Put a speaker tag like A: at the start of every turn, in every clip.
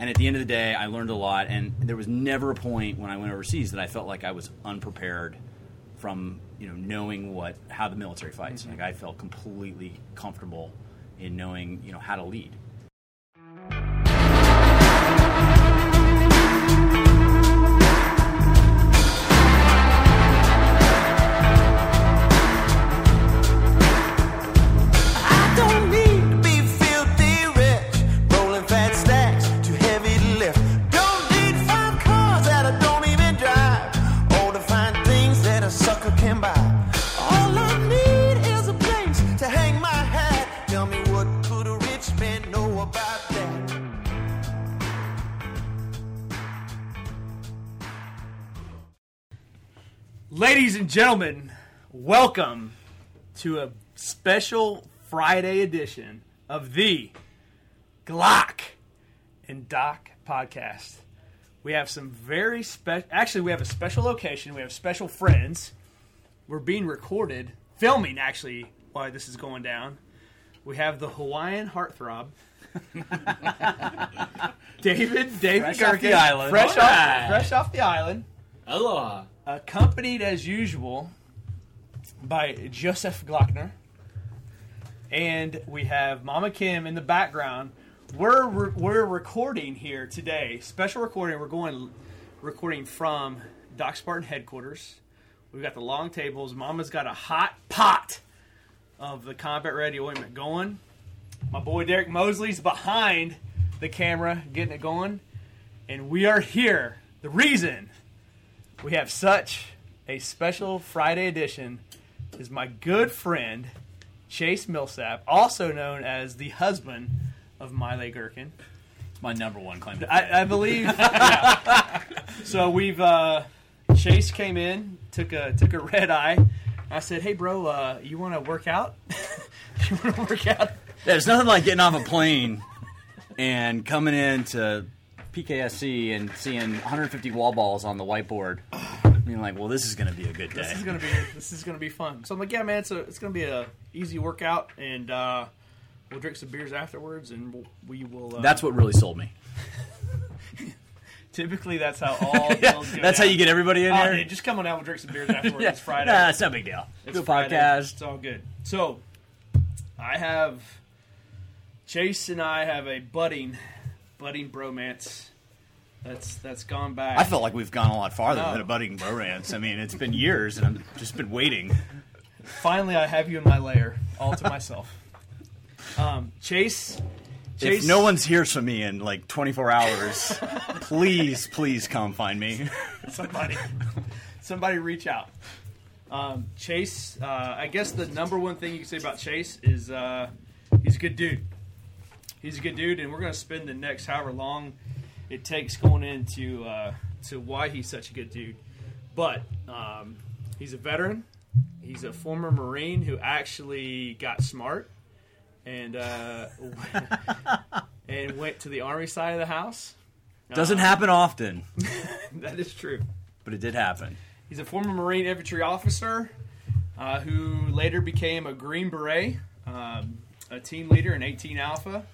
A: And at the end of the day, I learned a lot. And there was never a point when I went overseas that I felt like I was unprepared from you know knowing what how the military fights. Mm-hmm. Like I felt completely comfortable in knowing you know how to lead.
B: Gentlemen, welcome to a special Friday edition of the Glock and Doc podcast. We have some very special, actually, we have a special location. We have special friends. We're being recorded, filming actually, while this is going down. We have the Hawaiian heartthrob. David, David
A: Fresh off the island.
B: fresh off, fresh off the island
C: Aloha.
B: Accompanied as usual by Joseph Glockner. And we have Mama Kim in the background. We're re- we're recording here today, special recording. We're going recording from Doc Spartan headquarters. We've got the long tables. Mama's got a hot pot of the combat ready ointment going. My boy Derek Mosley's behind the camera getting it going. And we are here. The reason we have such a special Friday edition is my good friend Chase Millsap, also known as the husband of Miley Gherkin.
A: My number one claim. to
B: I. I believe. yeah. So we've uh, Chase came in, took a took a red eye. I said, "Hey, bro, uh, you want to work out? you want to work out?"
A: There's nothing like getting off a plane and coming into PKSC and seeing 150 wall balls on the whiteboard. Being like, well, this is going to be a good day.
B: This is gonna be this is gonna be fun. So I'm like, yeah, man, it's a, it's gonna be a easy workout, and uh, we'll drink some beers afterwards, and we'll, we will. Uh,
A: That's what really sold me.
B: typically that's how all
A: Yeah,
B: deals go
A: that's how
B: down.
A: you get everybody in
B: Oh, dude, just come on out. We'll drink some beers afterwards. It's Friday.
A: Nah, it's no big deal.
B: It's
A: Do a
B: Friday.
A: podcast.
B: It's all good. So, I have Chase and I have a budding, budding bromance. That's that's gone back.
A: I felt like we've gone a lot farther
B: No.
A: than a budding bromance. I mean, it's been years, and I've just been waiting.
B: finally I have you in my lair, all to myself. Um, Chase, Chase.
A: If no one's here from me in like 24 hours, please, please come find me.
B: somebody, somebody reach out. Um, Chase, uh, I guess the number one thing you can say about Chase is uh, he's a good dude. He's a good dude, and we're going to spend the next however long it takes going into uh, to why he's such a good dude. But um, he's a veteran. He's a former Marine who actually got smart and uh, and went to the Army side of the house.
A: Doesn't
B: Uh,
A: happen often,
B: That is true.
A: but it did happen.
B: He's a former Marine infantry officer uh, who later became a Green Beret, um, a team leader in 18 Alpha.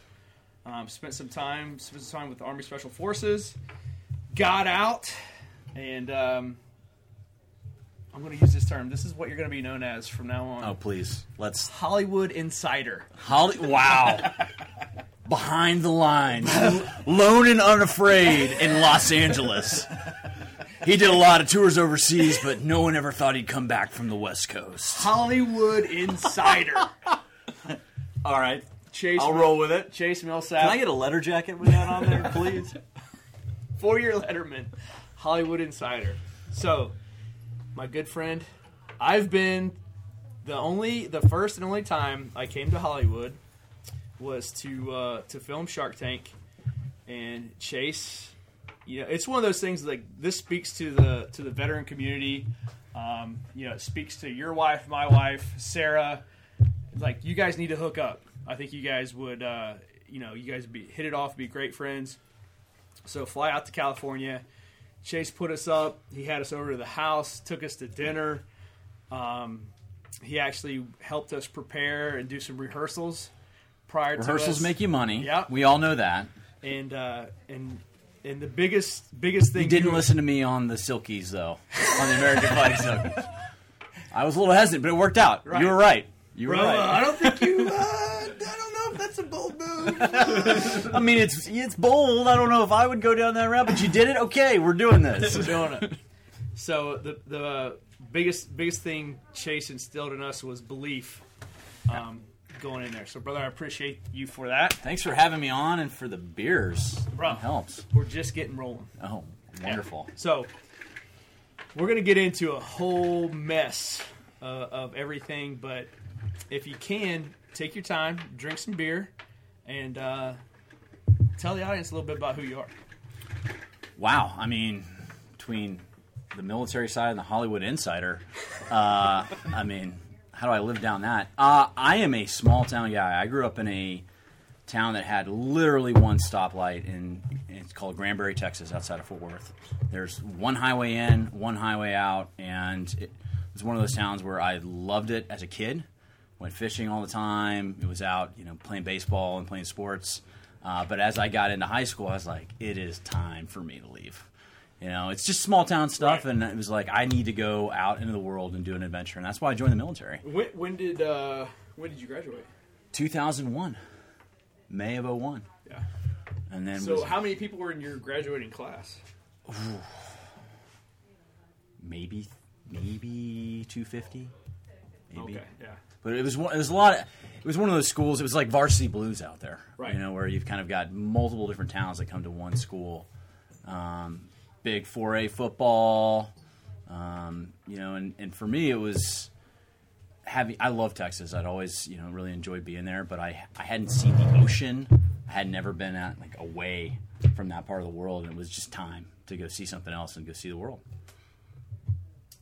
B: Um, spent some time spent some time with the Army Special Forces. Got out, and um, I'm going to use this term. This is what you're going to be known as from now on.
A: Oh, please, let's
B: Hollywood Insider.
A: Holly. Wow, behind the lines, lone and unafraid in Los Angeles. He did a lot of tours overseas, but no one ever thought he'd come back from the West Coast.
B: Hollywood Insider.
A: All right,
B: Chase.
A: I'll roll with it.
B: Chase Millsap.
A: Can I get a letter jacket with that on there, please?
B: for your Letterman, Hollywood Insider. So, my good friend, I've been the only, the first and only time I came to Hollywood was to uh, to film Shark Tank and Chase. You know, it's one of those things like this speaks to the to the veteran community. Um, you know, it speaks to your wife, my wife, Sarah. Like you guys need to hook up. I think you guys would, uh, you know, you guys would be hit it off, be great friends. So fly out to California. Chase put us up. He had us over to the house, took us to dinner. Um, he actually helped us prepare and do some rehearsals prior to
A: Rehearsals make you money.
B: Yeah.
A: we all know that.
B: and uh, and and the biggest biggest thing
A: You didn't listen to me on the Silkies though, on the American Fighting Silkies. I was a little hesitant, but it worked out.
B: Right.
A: You were right. You were
B: Bro,
A: right.
B: I don't think you. Uh, I don't know if that's a bold move.
A: I mean, it's it's bold. I don't know if I would go down that route, but you did it. Okay, we're doing this.
B: We're doing it. So the the biggest biggest thing Chase instilled in us was belief um, going in there. So brother, I appreciate you for that.
A: Thanks for having me on and for the beers.
B: Bro.
A: It helps.
B: We're just getting rolling.
A: Oh, wonderful.
B: So we're gonna get into a whole mess uh, of everything, but if you can, take your time, drink some beer, and uh, tell the audience a little bit about who you are.
A: Wow. I mean, between the military side and the Hollywood Insider, uh, I mean, how do I live down that? Uh, I am a small town guy. I grew up in a town that had literally one stoplight in it's called Granbury, Texas, outside of Fort Worth. There's one highway in, one highway out, and it was one of those towns where I loved it as a kid. Went fishing all the time. It was out, you know, playing baseball and playing sports. Uh, but as I got into high school, I was like, it is time for me to leave. You know, it's just small town stuff,
B: Right.
A: and it was like I need to go out into the world and do an adventure, and that's why I joined the military.
B: When, when did uh, when did you graduate?
A: 2001, May of 01,
B: Yeah.
A: and then
B: So
A: was
B: how many people were in your graduating class?
A: maybe maybe 250, maybe.
B: Okay, yeah.
A: But it was one, it was a lot. Of, it was one of those schools. It was like varsity blues out there,
B: Right.
A: You know, where you've kind of got multiple different towns that come to one school. Um, big 4A football, um, you know, and, and for me it was having. I love Texas. I'd always you know really enjoyed being there, but I I hadn't seen the ocean. I had never been at like away from that part of the world, and it was just time to go see something else and go see the world.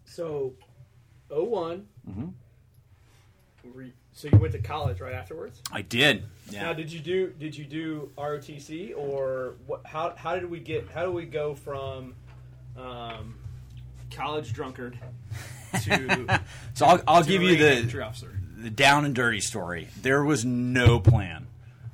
B: So, 01.
A: Mm-hmm.
B: So you went to college right afterwards.
A: I did. Yeah.
B: Now, did you do did you do ROTC or what? How how did we get? How do we go from um, college drunkard to
A: so I'll, I'll
B: to
A: give you the
B: officer?
A: the down and dirty story. There was no plan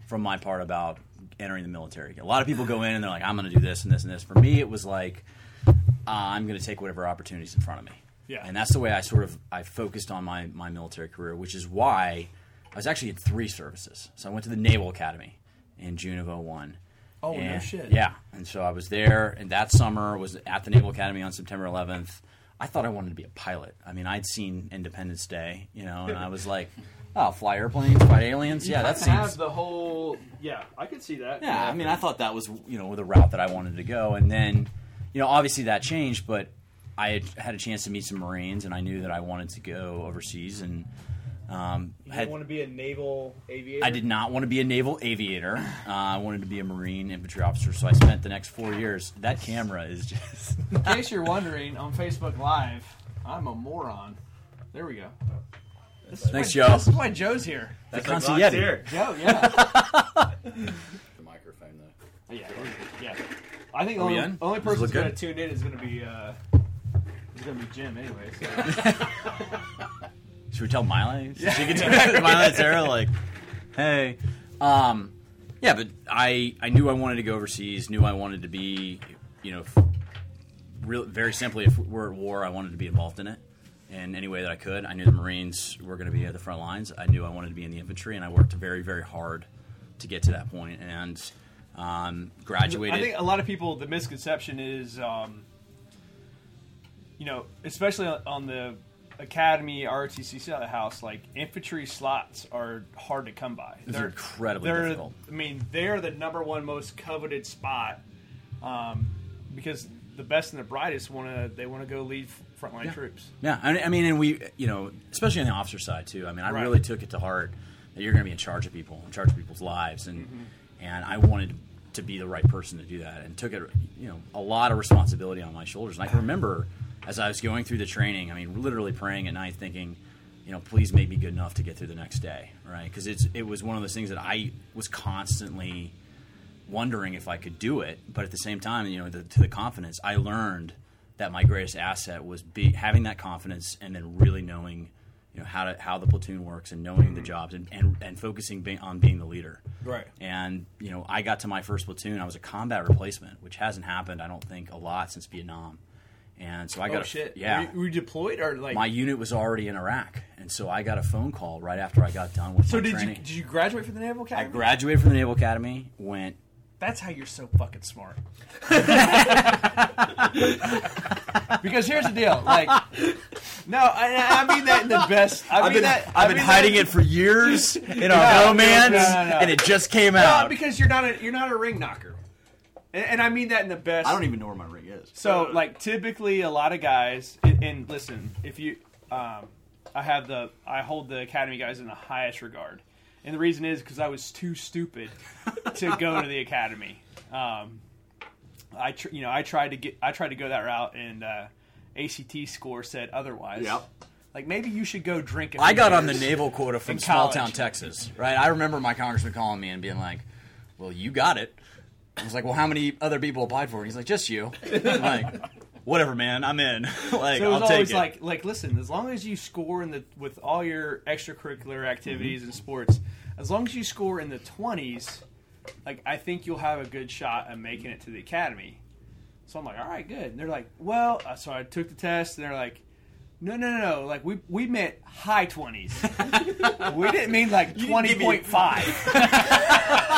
A: from my part about entering the military. A lot of people go in and they're like, I'm going to do this and this and this. For me, it was like, uh, I'm going to take whatever opportunities in front of me.
B: Yeah.
A: And that's the way I sort of I focused on my, my military career, which is why I was actually in three services. So I went to the Naval Academy in June of 01.
B: Oh, no shit.
A: Yeah. And so I was there, and that summer was at the Naval Academy on September 11th. I thought I wanted to be a pilot. I mean, I'd seen Independence Day, you know, and I was like, oh, fly airplanes, fight aliens. Yeah, that seems have
B: the whole. Yeah, I could see that.
A: Yeah, I mean, I thought that was you know the route that I wanted to go, and then you know obviously that changed, but I had had a chance to meet some Marines, and I knew that I wanted to go overseas, and um,
B: You
A: had
B: want to be a naval aviator?
A: I did not want to be a naval aviator. Uh, I wanted to be a Marine infantry officer, so I spent the next four years. That camera is just.
B: In case you're wondering, on Facebook Live, I'm a moron. There we go. This
A: Thanks,
B: why-
A: Joe.
B: This is why Joe's here.
A: the
C: Glock's
A: Concierge.
C: here.
B: Joe, yeah,
C: The microphone though.
B: yeah, yeah. I think the
A: Are
B: only, only person
A: look
B: that's going to tune in is going to be uh, to be Jim anyway. So.
A: Should we tell Miley? She can it. Miley and Sarah, like, hey. Um, yeah, but I, I knew I wanted to go overseas, knew I wanted to be, you know, f- real, very simply, if we're at war, I wanted to be involved in it in any way that I could. I knew the Marines were going to be at the front lines. I knew I wanted to be in the infantry, and I worked very, very hard to get to that point and um, graduated.
B: I think a lot of people, the misconception is, um, you know, especially on- the academy ROTC side of the house, like infantry slots are hard to come by.
A: They're incredibly
B: they're,
A: difficult.
B: I mean, they're the number one most coveted spot um, because the best and the brightest want to they want to go lead frontline troops.
A: Yeah, I I mean, and we, you know, especially on the officer side too. I mean, I
B: Right.
A: really took it to heart that you're going to be in charge of people, in charge of people's lives, and
B: Mm-hmm.
A: and I wanted to be the right person to do that, and took it, you know, a lot of responsibility on my shoulders. And I can remember as I was going through the training, I mean, literally praying at night, thinking, you know, please make me good enough to get through the next day, right? Because it's it was one of those things that I was constantly wondering if I could do it, but at the same time, you know, the, to the confidence, I learned that my greatest asset was be, having that confidence and then really knowing you know how to how the platoon works and knowing the mm-hmm. jobs and and, and focusing be, on being the leader.
B: Right.
A: And you know, I got to my first platoon. I was a combat replacement, which hasn't happened, I don't think, a lot since Vietnam. And so I got
B: oh
A: a,
B: shit!
A: yeah.
B: we deployed or like?
A: my unit was already in Iraq, and so I got a phone call right after I got done with
B: so
A: my
B: did
A: training.
B: you did you graduate from the Naval Academy?
A: I graduated from the Naval Academy, went
B: That's how you're so fucking smart. because here's the deal, like, no, I, I mean that in the best. I
A: I've
B: mean
A: been,
B: that. I
A: I've been
B: mean
A: hiding
B: that,
A: it for years in
B: No,
A: our
B: no,
A: romance,
B: no, no.
A: and it just came
B: No,
A: out.
B: because you're not a you're not a ring knocker, and, and I mean that in the best.
C: I don't even know where my ring is.
B: So, like, typically, a lot of guys, and, and listen, if you, um, I have the, I hold the academy guys in the highest regard, and the reason is because I was too stupid to go to the academy. Um, I, tr- you know, I tried to get, I tried to go that route, and uh, ACT score said otherwise.
C: Yep.
B: Like maybe you should go drink. A
A: I
B: few
A: got on the naval quota from small
B: college.
A: town Texas, right? I remember my congressman calling me and being like, "Well, you got it." I was like, "Well, how many other people applied for it?" He's like, "Just you." I'm like, "Whatever, man. I'm in. like,
B: So it was
A: I'll take
B: always
A: it."
B: like, like, listen, as long as you score in the with all your extracurricular activities and sports, as long as you score in the twenties, like I think you'll have a good shot at making it to the academy. So I'm like, all right, good. And they're like, well, uh, so I took the test, and they're like, no, no, no, no, like we we meant high twenties. we didn't mean like twenty point five.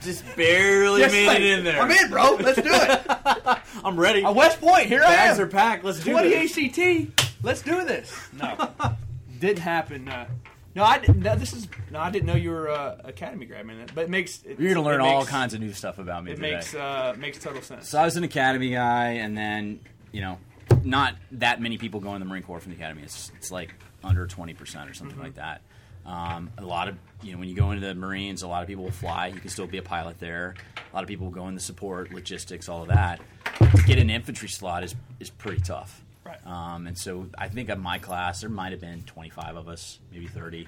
A: just barely made it in there.
B: I'm in, bro. Let's do it.
A: I'm ready.
B: Uh, West Point, here
A: Bags
B: I
A: are
B: am.
A: packed. Let's do
B: 20
A: this.
B: ACT. Let's do this. No, didn't happen. Uh, no, I didn't. No, this is no, I didn't know you were uh, academy grad, man. But it makes it,
A: You're gonna learn all
B: makes-
A: kinds of new stuff about me
B: It
A: today.
B: makes uh, makes total sense.
A: So I was an academy guy, and then you know, not that many people go in the Marine Corps from the academy. It's it's like under twenty percent or something like that. Um, a lot of you know, when you go into the Marines, a lot of people will fly. You can still be a pilot there. A lot of people will go into support, logistics, all of that. To get an infantry slot is is pretty tough.
B: Right.
A: Um, and so I think of my class, there might have been twenty five of us, maybe thirty.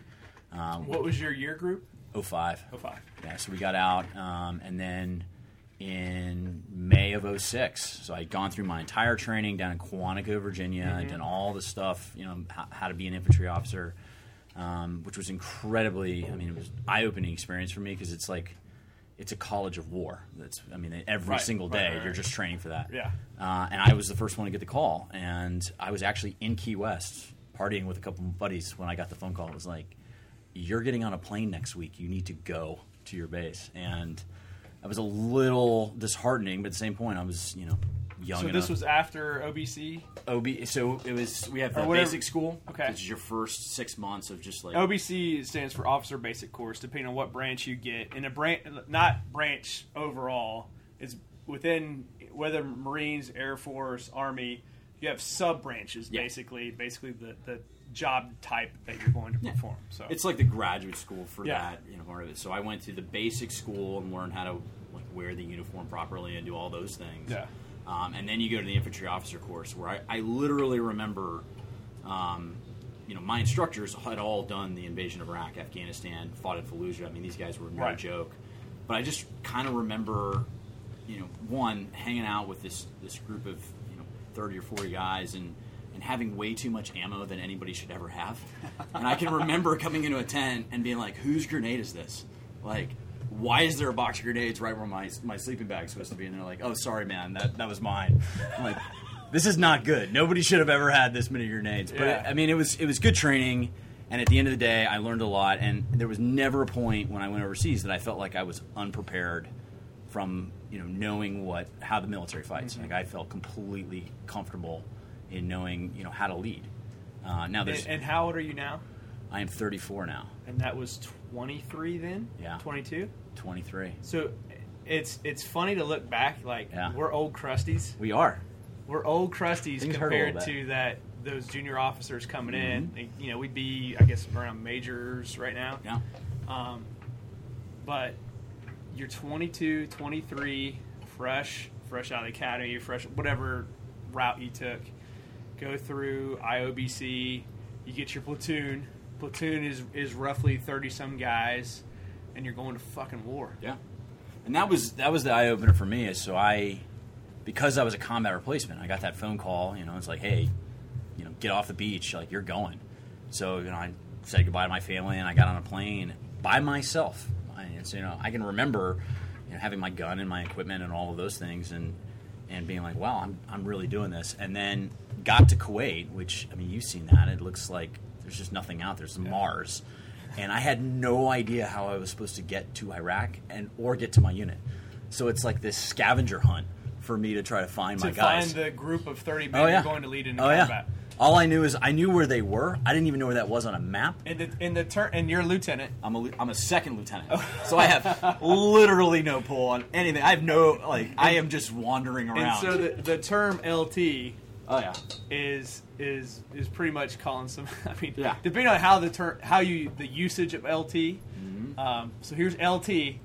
A: Um,
B: What was your year group?
A: 05.
B: Oh five.
A: Yeah, so we got out, um, and then in May of 06, so I'd gone through my entire training down in Quantico, Virginia. I'd done all the stuff, you know, how, how to be an infantry officer, um, which was incredibly, I mean, it was eye-opening experience for me because it's like, it's a college of war. That's, I mean, every
B: Right,
A: single day
B: right, right.
A: you're just training for that.
B: Yeah.
A: Uh, and I was the first one to get the call, and I was actually in Key West partying with a couple of buddies when I got the phone call. It was like, "You're getting on a plane next week. You need to go to your base." And I was a little disheartening, but at the same point, I was, you know, young
B: So
A: enough.
B: this was after OBC.
A: OB. So it was. We have the
B: whatever-
A: basic school,
B: Okay.
A: which is your first six months of just like
B: OBC stands for Officer Basic Course, depending on what branch you get. And a branch, not branch overall, is within whether Marines, Air Force, Army. You have sub branches,
A: Yeah.
B: basically, basically the, the job type that you're going to perform. So
A: It's like the graduate school for
B: Yeah.
A: that, you know, part of it. So I went to the basic school and learned how to like wear the uniform properly and do all those things.
B: Yeah.
A: Um, and then you go to the infantry officer course, where I, I literally remember, um, you know, my instructors had all done the invasion of Iraq, Afghanistan, fought in Fallujah. I mean, these guys were no
B: Right.
A: joke. But I just kind of remember, you know, one hanging out with this this group of you know thirty or forty guys and and having way too much ammo than anybody should ever have. And I can remember coming into a tent and being like, "Whose grenade is this? Like, why is there a box of grenades right where my my sleeping bag's supposed to be?" And they're like, "Oh, sorry, man, that that was mine." I'm like, "This is not good. Nobody should have ever had this many grenades." But
B: Yeah.
A: I mean, it was it was good training. And at the end of the day, I learned a lot. And there was never a point when I went overseas that I felt like I was unprepared from you know knowing what how the military fights. Mm-hmm. Like I felt completely comfortable in knowing you know how to lead. Uh, now there's
B: and, and how old are you now?
A: I am 34 now,
B: And that was 23 then.
A: Yeah.
B: 22.
A: 23.
B: So it's it's funny to look back. Like
A: Yeah.
B: we're old crusties.
A: We are.
B: We're old crusties
A: Things
B: compared to that those junior officers coming in.
A: Mm-hmm.
B: Like, You know, we'd be I guess around majors right now.
A: Yeah.
B: Um, but you're 22, 23, fresh, fresh out of the academy, fresh whatever route you took. Go through IOBC, you get your platoon. Platoon is is roughly 30 some guys, and you're going to fucking war.
A: Yeah. And that was that was the eye opener for me. So I, because I was a combat replacement, I got that phone call. You know, it's like, hey, you know, get off the beach. Like you're going. So you know, I said goodbye to my family, and I got on a plane by myself. And so you know, I can remember you know, having my gun and my equipment and all of those things, and and being like, wow, I'm I'm really doing this. And then got to Kuwait, which I mean, you've seen that. It looks like there's just nothing out there. There's Mars, and I had no idea how I was supposed to get to Iraq and or get to my unit. So it's like this scavenger hunt for me to try to find
B: to
A: my guys.
B: find the group of 30 men
A: oh yeah,
B: going to lead into
A: oh
B: combat.
A: yeah. All I knew is I knew where they were. I didn't even know where that was on a map.
B: In the in the turn, and you're a lieutenant.
A: I'm a lieu- I'm a second lieutenant, so I have literally no pull on anything. I have no like. I am just wandering around.
B: And so the, the term LT
A: oh yeah,
B: is is is pretty much calling some. I mean,
A: Yeah.
B: depending on how the term, how you the usage of LT.
A: Mm-hmm.
B: Um, so here's LT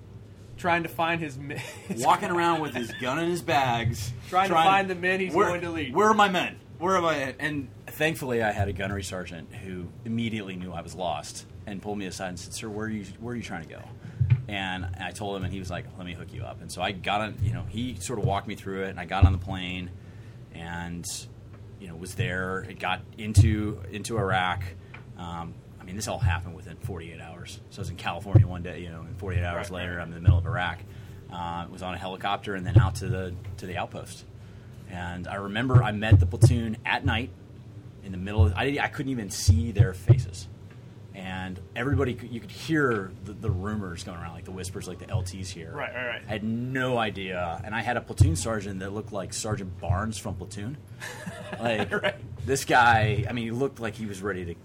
B: trying to find his, mi- his
A: walking around with his gun in his bags,
B: Trying to find the men he's
A: where,
B: going to lead.
A: Where are my men? Where am I? at? And thankfully, I had a gunnery sergeant who immediately knew I was lost and pulled me aside and said, "Sir, where are you? Where are you trying to go?" And I told him, and he was like, "Let me hook you up." And so I got on. You know, he sort of walked me through it, and I got on the plane, and you know, was there. It got into into Iraq. Um, I mean, this all happened within 48 hours. So I was in California one day, you know, and 48 hours
B: Right,
A: later,
B: right.
A: I'm in the middle of Iraq. Uh, was on a helicopter and then out to the to the outpost. And I remember I met the platoon at night in the middle. Of, I I couldn't even see their faces, and everybody could, you could hear the, the rumors going around, like the whispers, like the LTs here.
B: Right, right, right.
A: I had no idea, and I had a platoon sergeant that looked like Sergeant Barnes from Platoon. Like
B: Right.
A: this guy, I mean, he looked like he was ready to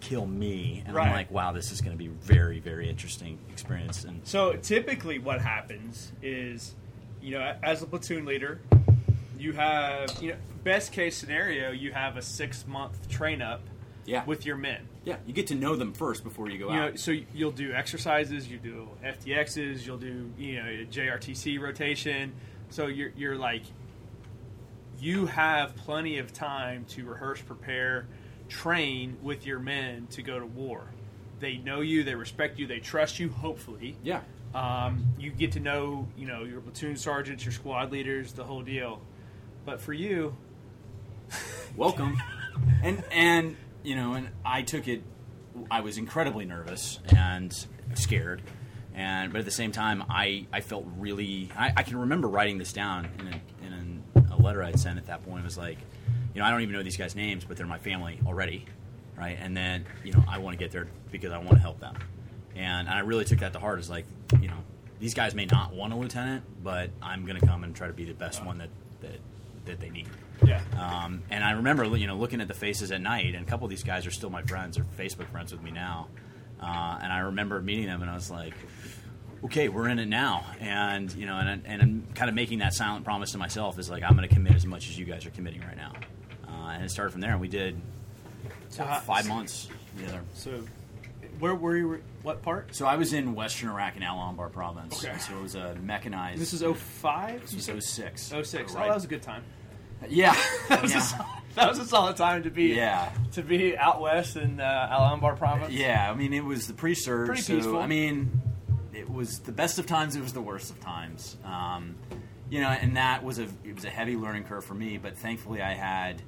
A: kill me, and
B: Right.
A: I'm like, wow, this is going to be very, very interesting experience. And
B: So typically, what happens is, you know, as a platoon leader, you have, you know, best case scenario, you have a six month train up
A: Yeah.
B: with your men.
A: yeah, you get to know them first before you go
B: out. Know, so you'll do exercises, you do FTXs, you'll do you know JRTC rotation. So you're you're like, you have plenty of time to rehearse, prepare, train with your men to go to war. They know you, they respect you, they trust you. Hopefully,
A: yeah.
B: um, you get to know you know your platoon sergeants, your squad leaders, the whole deal. But for you,
A: welcome. And and you know and i took it i was incredibly nervous and scared. And but at the same time i i felt really i, I can remember writing this down in a, in a, a letter i'd sent at that point. It was like you know i don't even know these guys names but they're my family already right? And then you know i want to get there because i want to help them. And, and i really took that to heart as like you know these guys may not want a lieutenant but i'm going to come and try to be the best one that that that they need
B: yeah,
A: um, and I remember, you know, looking at the faces at night, and a couple of these guys are still my friends, or Facebook friends with me now. Uh, and I remember meeting them, and I was like, "Okay, we're in it now." And you know, and and I'm kind of making that silent promise to myself is like, I'm going to commit as much as you guys are committing right now. Uh, and it started from there, and we did
B: So how-
A: five months together.
B: so where were you? What part?
A: So I was in Western Iraq in Al Anbar province.
B: Okay.
A: So it was a mechanized.
B: This is 05?
A: This was 06.
B: 06. Oh,
A: Right.
B: that was a good time.
A: Yeah.
B: That was,
A: yeah.
B: a, sol- that was a solid time to be
A: Yeah.
B: to be out west in uh, Al Anbar province.
A: Yeah, I mean, it was the pre-surge.
B: Pretty
A: so,
B: peaceful.
A: I mean, it was the best of times. It was the worst of times. Um, you know, and that was a it was a heavy learning curve for me. But thankfully, I had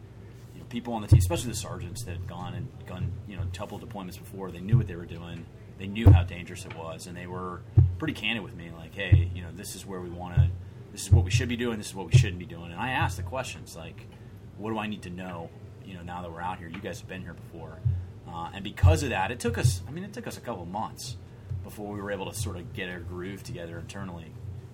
A: you know, people on the team, especially the sergeants that had gone and gone you know couple deployments before. They knew what they were doing. They knew how dangerous it was, and they were pretty candid with me. Like, hey, you know, this is where we want to. This is what we should be doing. This is what we shouldn't be doing. And I asked the questions like, what do I need to know? You know, now that we're out here, you guys have been here before, uh, and because of that, it took us. I mean, it took us a couple months before we were able to sort of get our groove together internally,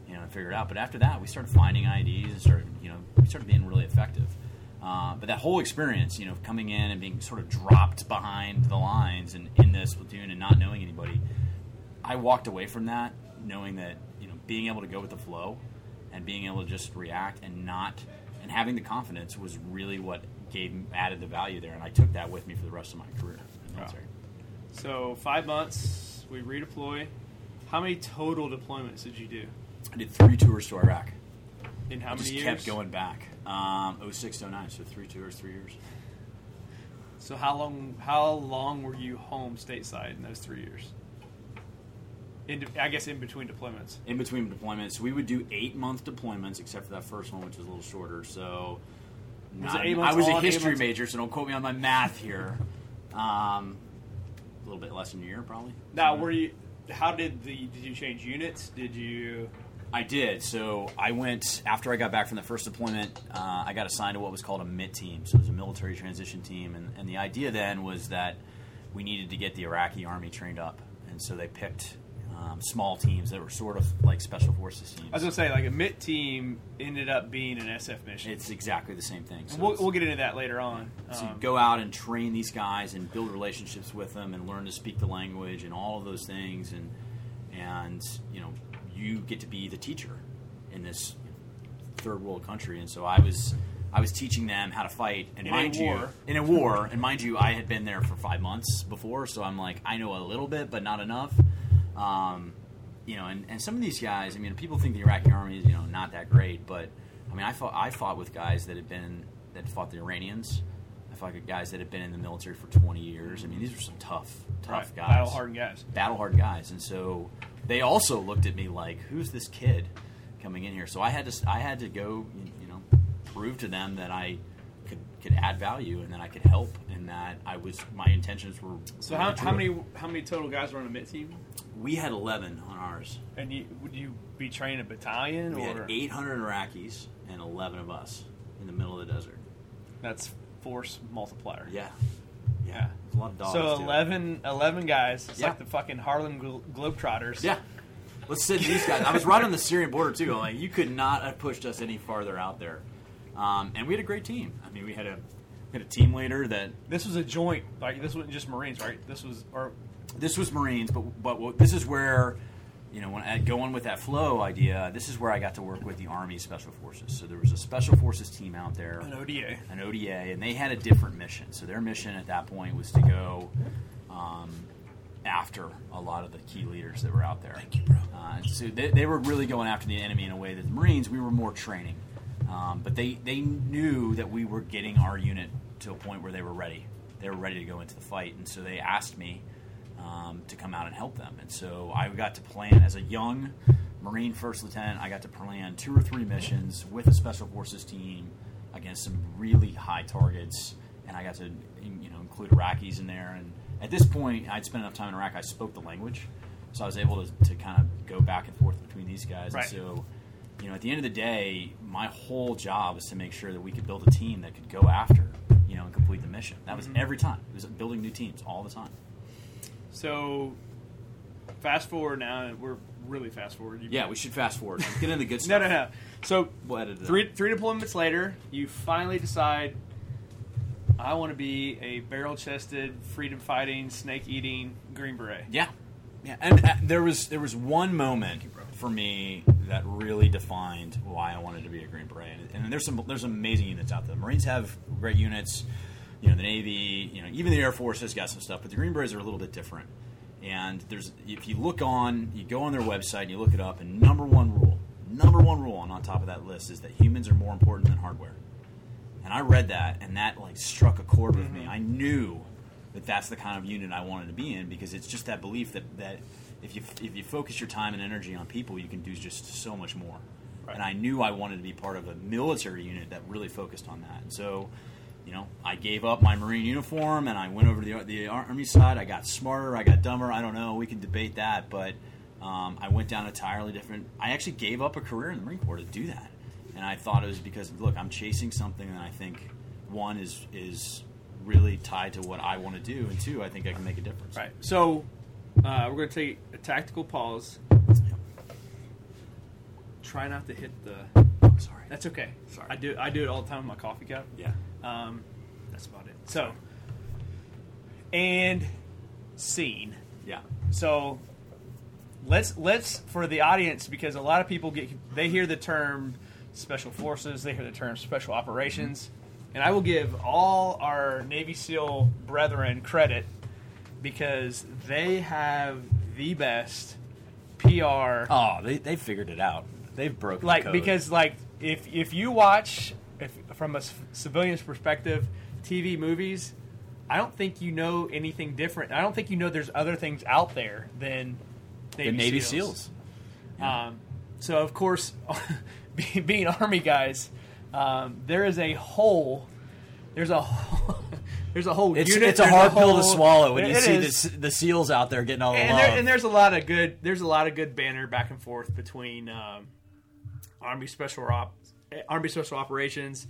A: you know, and figure it out. But after that, we started finding IDs and started, you know, we started being really effective. Uh, but that whole experience, you know, coming in and being sort of dropped behind the lines and in this platoon and not knowing anybody, I walked away from that knowing that you know being able to go with the flow and being able to just react and not and having the confidence was really what gave added the value there, and I took that with me for the rest of my career military.
B: So five months, we redeploy. How many total deployments did you do?
A: I did three tours to Iraq.
B: In how
A: I
B: many
A: just
B: years?
A: kept going back. Um, 06 to 09, so three tours, three years.
B: So how long? How long were you home stateside in those three years? In, I guess in between deployments.
A: In between deployments, we would do eight month deployments, except for that first one, which was a little shorter. So,
B: Was
A: not- I was a history major, so don't quote me on my math here. Um, a little bit less than a year, probably.
B: Now, were you? How did the? Did you change units? Did you?
A: I did. So I went after I got back from the first deployment. Uh, I got assigned to what was called a MiTT team. So it was a military transition team, and, and the idea then was that we needed to get the Iraqi army trained up, and so they picked um, small teams that were sort of like special forces teams.
B: I was gonna say like a MiTT team ended up being an SF mission.
A: it's exactly the same thing. So
B: we'll, we'll get into that later on.
A: So you
B: Um,
A: go out and train these guys and build relationships with them and learn to speak the language and all of those things and and you know you get to be the teacher in this third world country and so I was I was teaching them how to fight and
B: In a
A: mind you
B: war.
A: in a war and mind you I had been there for five months before so I'm like I know a little bit but not enough um, you know and, and some of these guys I mean people think the Iraqi army is you know not that great but I mean I fought I fought with guys that had been that fought the Iranians. I fought with guys that had been in the military for 20 years. I mean these were some tough tough
B: right,
A: guys.
B: Battle hardened guys.
A: battle hard guys, and so they also looked at me like, "Who's this kid coming in here?" So I had to I had to go, you know, prove to them that I could add value and that I could help and that I was my intentions were.
B: So how, how many how many total guys were on a MiTT team?
A: We had 11 on ours.
B: And you, would you be training a battalion
A: We
B: or
A: had 800 Iraqis and 11 of us in the middle of the desert.
B: that's force multiplier?
A: Yeah,
B: Yeah.
A: A lot of dogs.
B: So
A: too.
B: 11, 11 guys. It's
A: Yeah.
B: like the fucking Harlem Glo- Globetrotters.
A: Yeah. Let's send these guys. I was right on the Syrian border too. I'm like, you could not have pushed us any farther out there. Um, and we had a great team. I mean, we had a we had a team leader that
B: This was a joint. Like this wasn't just Marines, right? This was or
A: this was Marines, but but this is where you know when I go on with that flow idea. This is where I got to work with the Army Special Forces. So there was a Special Forces team out there.
B: an ODA.
A: an ODA, and they had a different mission. So their mission at that point was to go um, after a lot of the key leaders that were out there. Thank you, bro. Uh, so they, they were really going after the enemy in a way that the Marines we were more training, um, but they they knew that we were getting our unit to a point where they were ready. They were ready to go into the fight, and so they asked me um, to come out and help them. And so I got to plan as a young Marine first lieutenant. I got to plan two or three missions with a special forces team against some really high targets, and I got to you know include Iraqis in there. And at this point, I'd spent enough time in Iraq. I spoke the language, so I was able to, to kind of go back and forth between these guys.
B: Right.
A: And so, you know, at the end of the day, my whole job was to make sure that we could build a team that could go after, you know, and complete the mission. That was every time. It was building new teams all the time.
B: So fast forward now, we're really fast forward. You-
A: Yeah, we should fast forward. Let's get into the good stuff.
B: no, no. No. So
A: We'll
B: three three deployments later, you finally decide. I want to be a barrel-chested, freedom-fighting, snake-eating Green Beret.
A: Yeah, yeah. And uh, there was there was one moment for me that really defined why I wanted to be a Green Beret. And, and there's some there's some amazing units out there. The Marines have great units. You know, the Navy. You know, even the Air Force has got some stuff, but the Green Berets are a little bit different. And there's if you look on, you go on their website and you look it up, and number one rule, number one rule, and on top of that list is that humans are more important than hardware. And I read that, and that like struck a chord with me. Mm-hmm. I knew that that's the kind of unit I wanted to be in because it's just that belief that, that if you if you focus your time and energy on people, you can do just so much more.
B: Right.
A: And I knew I wanted to be part of a military unit that really focused on that. And so, you know, I gave up my Marine uniform and I went over to the, the Army side. I got smarter, I got dumber. I don't know. We can debate that, but um, I went down entirely different. I actually gave up a career in the Marine Corps to do that, and I thought it was because look, I'm chasing something that I think one is is really tied to what I want to do, and two, I think I can make a difference.
B: Right. So uh, we're going to take a tactical pause. Try not to hit the.
A: Oh, sorry.
B: That's okay.
A: Sorry.
B: I do. I do it all the time with my coffee cup.
A: Yeah.
B: Um, that's about it. So, and scene.
A: Yeah.
B: So let's let's for the audience because a lot of people get they hear the term special forces, they hear the term special operations, and I will give all our Navy SEAL brethren credit because they have the best PR
A: Oh, they they figured it out. They've broken
B: like
A: the
B: because like if if you watch if from a civilian's perspective TV movies, I don't think you know anything different. I don't think you know there's other things out there than Navy,
A: the Navy
B: SEALs.
A: SEAls.
B: Um, so of course, being Army guys, um, there is a hole. There's a hole, there's a whole
A: It's,
B: unit.
A: it's a
B: there's
A: hard pill to swallow when you see
B: is.
A: the, the SEALs out there getting all the
B: and,
A: love.
B: there, and there's a lot of good there's a lot of good banner back and forth between um, army special op army special operations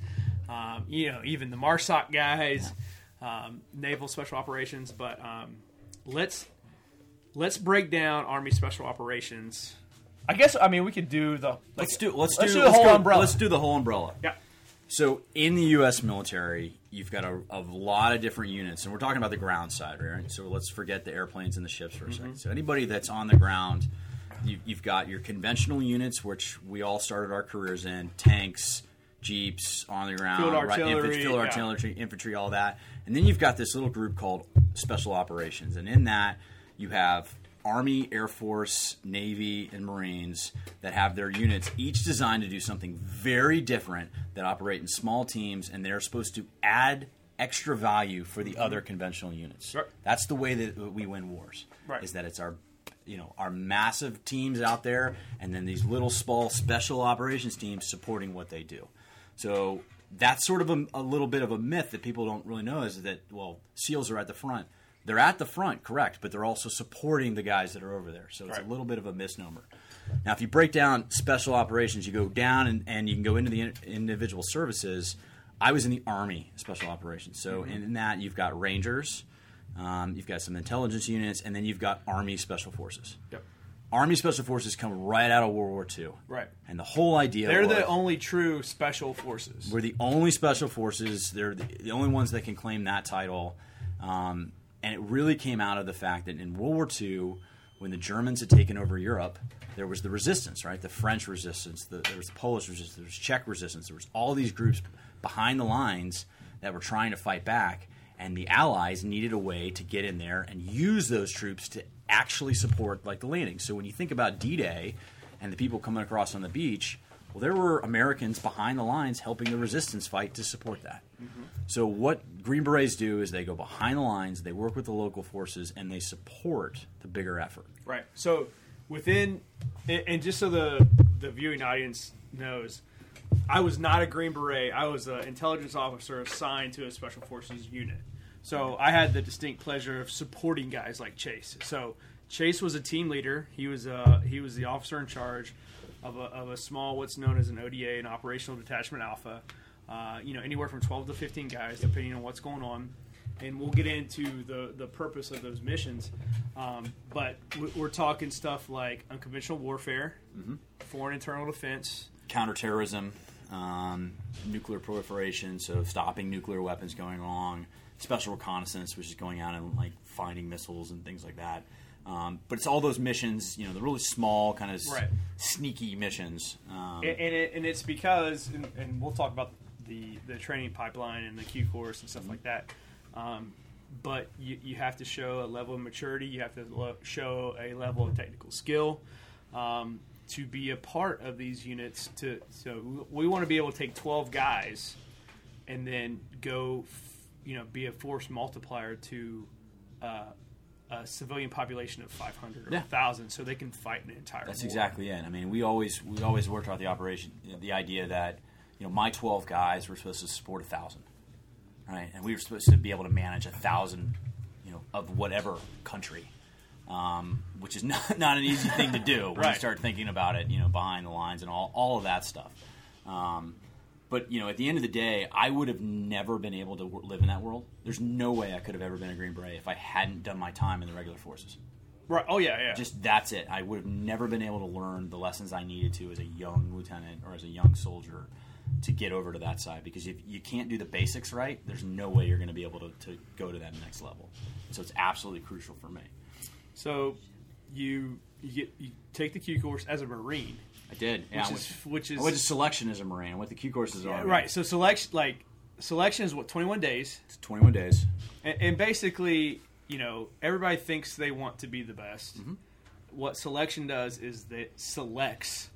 B: um, you know even the MARSOC guys um, naval special operations but um, let's let's break down army special operations i guess i mean we could do the like,
A: let's do let's,
B: let's
A: do,
B: do the
A: let's
B: whole
A: go-
B: umbrella.
A: Let's do the whole umbrella.
B: yeah
A: So in the U.S. military, you've got a, a lot of different units, and we're talking about the ground side, right? So let's forget the airplanes and the ships for a
B: Mm-hmm.
A: second. So anybody that's on the ground, you, you've got your conventional units, which we all started our careers in: tanks, jeeps on the ground,
B: Field
A: right, infantry, field
B: yeah.
A: artillery, infantry, all that. And then you've got this little group called special operations, and in that you have Army, Air Force, Navy, and Marines that have their units each designed to do something very different that operate in small teams, and they're supposed to add extra value for the mm-hmm. other conventional units.
B: Right.
A: That's the way that we win wars.
B: Right.
A: Is that it's our you know our massive teams out there, and then these little small special operations teams supporting what they do. So that's sort of a, a little bit of a myth that people don't really know is that well SEALs are at the front. They're at the front, correct, but they're also supporting the guys that are over there. So it's
B: Right.
A: a little bit of a misnomer. Now, if you break down special operations, you go down and, and you can go into the in- individual services. I was in the Army Special Operations. So in, that, you've got Rangers, um, you've got some intelligence units, and then you've got Army Special Forces.
B: Yep.
A: Army Special Forces come right out of World War II.
B: Right.
A: And the whole idea
B: they're the only true special forces
A: we're the only special forces. They're the, the only ones that can claim that title. Um, and it really came out of the fact that in World War II, when the Germans had taken over Europe, there was the resistance, right? The French resistance, the, there was the Polish resistance, there was Czech resistance, there was all these groups behind the lines that were trying to fight back. And the Allies needed a way to get in there and use those troops to actually support like the landing. So when you think about D-Day and the people coming across on the beach, well, there were Americans behind the lines helping the resistance fight to support that. So what Green Berets do is they go behind the lines, they work with the local forces, and they support the bigger effort.
B: Right. So within, and and just so the the viewing audience knows, I was not a Green Beret. I was an intelligence officer assigned to a special forces unit. So I had the distinct pleasure of supporting guys like Chase. So Chase was a team leader. He was uh, he was the officer in charge of a, of a small, what's known as an ODA, an Operational Detachment Alpha. Uh, you know, anywhere from 12 to 15 guys, depending on what's going on. And we'll get into the, the purpose of those missions. Um, but we- we're talking stuff like unconventional warfare, foreign internal defense,
A: Counterterrorism, um, nuclear proliferation, so stopping nuclear weapons going along, special reconnaissance, which is going out and like finding missiles and things like that. Um, but it's all those missions, you know, the really small, kind of
B: Right.
A: sneaky missions. Um,
B: and, and, it, and it's because, and, and we'll talk about the, the training pipeline and the Q course and stuff like that. Um, but you, you have to show a level of maturity. You have to lo- show a level of technical skill um, to be a part of these units. To so we want to be able to take twelve guys and then go, f- you know, be a force multiplier to uh, a civilian population of five hundred or
A: Yeah.
B: thousand, so they can fight an entire.
A: That's
B: war.
A: exactly it. I mean, we always we always worked out the operation, the idea that you know my twelve guys were supposed to support a thousand, right? And we were supposed to be able to manage a thousand, you know, of whatever country, um, which is not not an easy thing to do when you start thinking about it. You know, behind the lines and all all of that stuff. Um, but you know, at the end of the day, I would have never been able to w- live in that world. There's no way I could have ever been a Green Beret if I hadn't done my time in the regular forces
B: Right. Oh yeah, yeah.
A: just that's it. I would have never been able to learn the lessons I needed to as a young lieutenant or as a young soldier to get over to that side because if you can't do the basics right, there's no way you're going to be able to, to go to that next level. So it's absolutely crucial for me.
B: So you you get you take the Q course as a Marine,
A: I did. Yeah,
B: which
A: I went,
B: is which is
A: I went to selection as a Marine. I went to Q courses
B: yeah,
A: Army.
B: right. So selection like selection is what twenty one days,
A: It's 21 days.
B: and, and basically you know everybody thinks they want to be the best.
A: Mm-hmm.
B: What selection does is that selects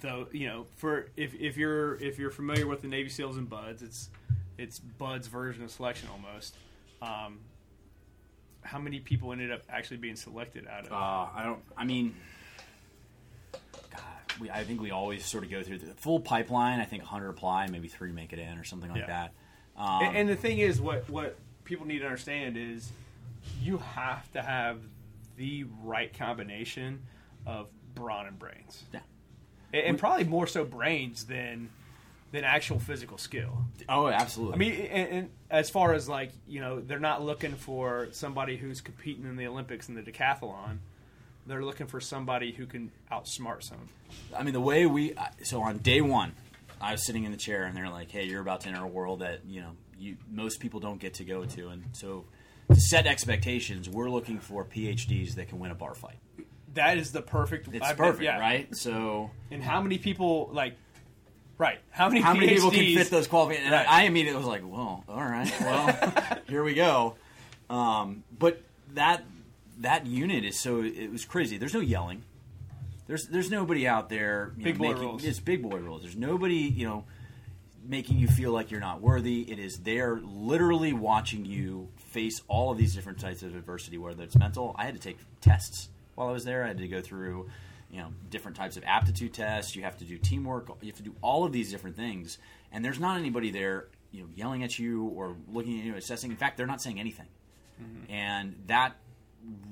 B: the you know for if if you're if you're familiar with the Navy SEALs and BUD/S, it's it's BUD/S version of selection almost. Um, how many people ended up actually being selected out of?
A: Uh, I don't. I mean, we, I think we always sort of go through the full pipeline. I think 100 apply, maybe three make it in, or something like
B: Yeah.
A: that. Um,
B: and, and the thing is, what what people need to understand is you have to have the right combination of brawn and brains.
A: Yeah.
B: And, and probably more so brains than than actual physical skill.
A: oh, absolutely.
B: I mean, and, and as far as like you know, they're not looking for somebody who's competing in the Olympics in the decathlon. They're looking for somebody who can outsmart someone.
A: I mean, the way we so on day one, I was sitting in the chair and they're like, "Hey, you're about to enter a world that you know you most people don't get to go to," and so to set expectations, we're looking for PhDs that can win a bar fight.
B: That is the perfect.
A: It's
B: I've-
A: perfect,
B: yeah.
A: right? So
B: And how many people like? Right. How many?
A: how many people can fit those qualifications? And
B: Right.
A: I, I immediately was like, "Well, all right, well, here we go." Um, but that that unit is so it was crazy. There's no yelling. There's there's nobody out there. You
B: Big
A: know,
B: boy
A: making,
B: rules.
A: It's big boy rules. There's nobody you know making you feel like you're not worthy. It is they're literally watching you face all of these different types of adversity, whether it's mental. I had to take tests while I was there. I had to go through, you know, different types of aptitude tests. You have to do teamwork. You have to do all of these different things, and there's not anybody there, you know, yelling at you or looking at you, assessing. In fact, they're not saying anything, mm-hmm. and that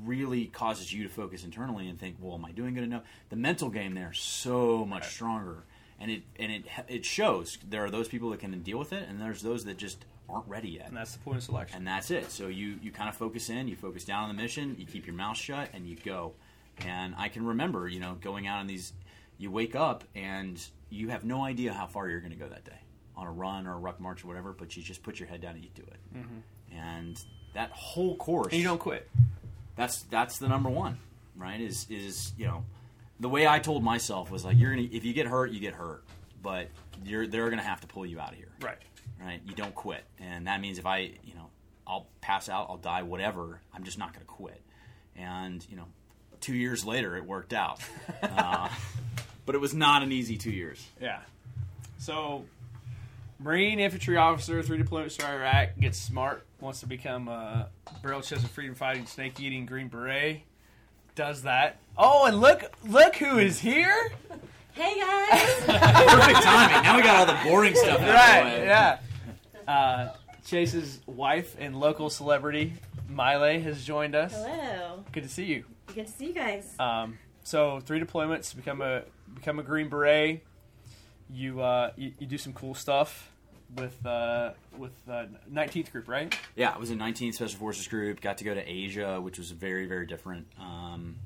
A: really causes you to focus internally and think, well, am I doing good enough? The mental game there is so much stronger, and it and it it shows. There are those people that can deal with it, and there's those that just aren't ready yet.
B: And that's the point of selection.
A: And that's it. So you you kind of focus in, you focus down on the mission, you keep your mouth shut, and you go. And I can remember, you know, going out on these. You wake up and you have no idea how far you're going to go that day on a run or a ruck march or whatever, but you just put your head down and you do it. Mm-hmm. And that whole course,
B: and you don't quit.
A: That's that's the number one, right? Is is you know, the way I told myself was like, you're gonna if you get hurt, you get hurt, but you're they're gonna have to pull you out of here,
B: Right.
A: right? You don't quit, and that means if I you know I'll pass out, I'll die, whatever. I'm just not gonna quit, and you know, two years later it worked out, uh, but it was not an easy two years.
B: Yeah. So, Marine infantry officer, three deployments to Iraq, gets smart, wants to become a barrel chested freedom fighting, snake eating Green Beret. Does that. Oh, and look, look who is here!
D: Hey guys!
A: Perfect timing. Now we got all the boring stuff out
B: Right,
A: way.
B: yeah. Uh, Chase's wife and local celebrity, Miley, has joined us.
D: Hello.
B: Good to see you.
D: Good to see you guys.
B: Um, so three deployments, become a become a Green Beret. You uh, you, you do some cool stuff with uh, with uh, 19th group, right?
A: Yeah, I was in 19th Special Forces Group. Got to go to Asia, which was very, very different. Um,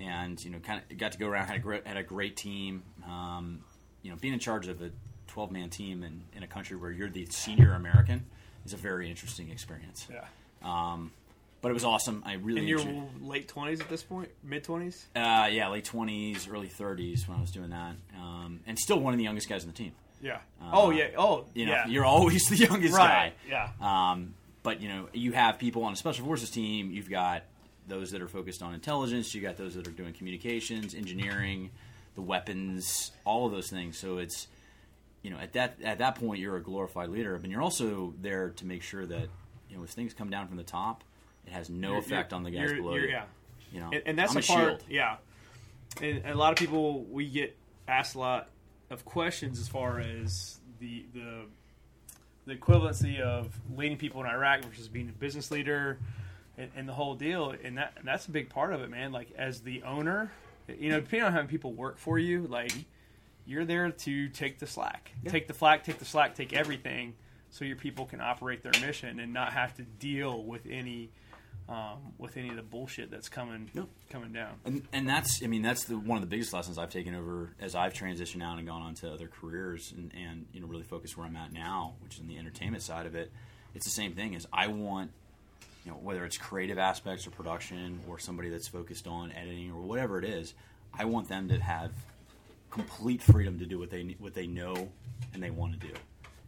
A: and you know, kind of got to go around. Had a great, had a great team. Um, you know, being in charge of a 12 man team in, in a country where you're the senior American is a very interesting experience.
B: Yeah.
A: Um, but it was awesome. I really
B: In your
A: enjoyed-
B: late 20s at this point, mid 20s.
A: uh, yeah, late 20s, early 30s when I was doing that, um, and still one of the youngest guys on the team.
B: Yeah. oh yeah. Oh
A: You know,
B: yeah.
A: you're always the youngest
B: right.
A: guy.
B: Yeah.
A: Um, but you know, you have people on a special forces team. You've got those that are focused on intelligence. You got those that are doing communications, engineering, the weapons, all of those things. So it's you know at that at that point you're a glorified leader, but you're also there to make sure that you know if things come down from the top, it has no
B: You're-
A: effect
B: you're-
A: on the guys below
B: you're- Yeah.
A: You know,
B: And, and that's
A: I'm a
B: part.
A: shield.
B: Yeah. And a lot of people we get asked a lot of questions as far as the the the equivalency of leading people in Iraq versus being a business leader and, and the whole deal. And that and that's a big part of it, man. Like as the owner, you know, depending on how many people work for you, like you're there to take the slack, take the flak, take the slack, take everything, so your people can operate their mission and not have to deal with any. Um, with any of the bullshit that's coming
A: Yep.
B: coming down.
A: And, and that's, I mean, that's the, one of the biggest lessons I've taken over as I've transitioned out and gone on to other careers and, and you know really focus where I'm at now, which is in the entertainment side of it. It's the same thing. Is I want, you know, whether it's creative aspects or production or somebody that's focused on editing or whatever it is, I want them to have complete freedom to do what they what they know and they want to do.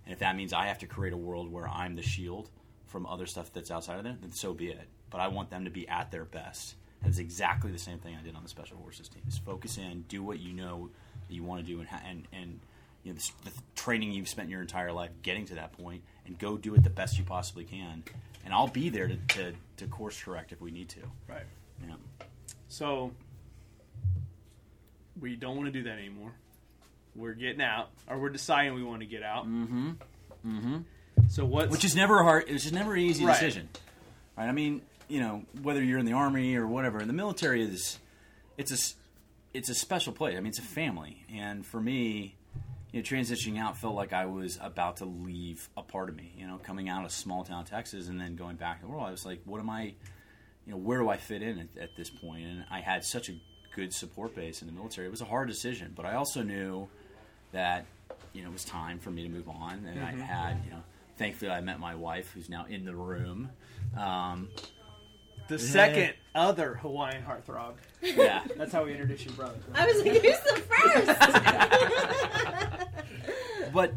A: And if that means I have to create a world where I'm the shield from other stuff that's outside of there, then so be it. But I want them to be at their best. It's exactly the same thing I did on the special forces team. Is focus in, do what you know that you want to do, and and and you know the, the training you've spent your entire life getting to that point, and go do it the best you possibly can. And I'll be there to, to, to course correct if we need to.
B: Right.
A: Yeah.
B: So we don't want to do that anymore. We're getting out, or we're deciding we want to get out.
A: Mm-hmm. Mm-hmm.
B: So what?
A: which is never a hard. It's just never an easy
B: Right.
A: decision. Right? I mean, you know, whether you're in the army or whatever, And the military is it's a it's a special place. I mean, it's a family, and for me, you know, transitioning out felt like I was about to leave a part of me. You know, coming out of small town Texas and then going back to the world, I was like, what am I? You know, where do I fit in at, at this point? And I had such a good support base in the military. It was a hard decision, but I also knew that you know it was time for me to move on, and I had you know. Thankfully, I met my wife, who's now in the room. Um,
B: the second other Hawaiian heartthrob.
A: yeah,
B: That's how we introduce your brother.
D: I was like, who's the first?
A: but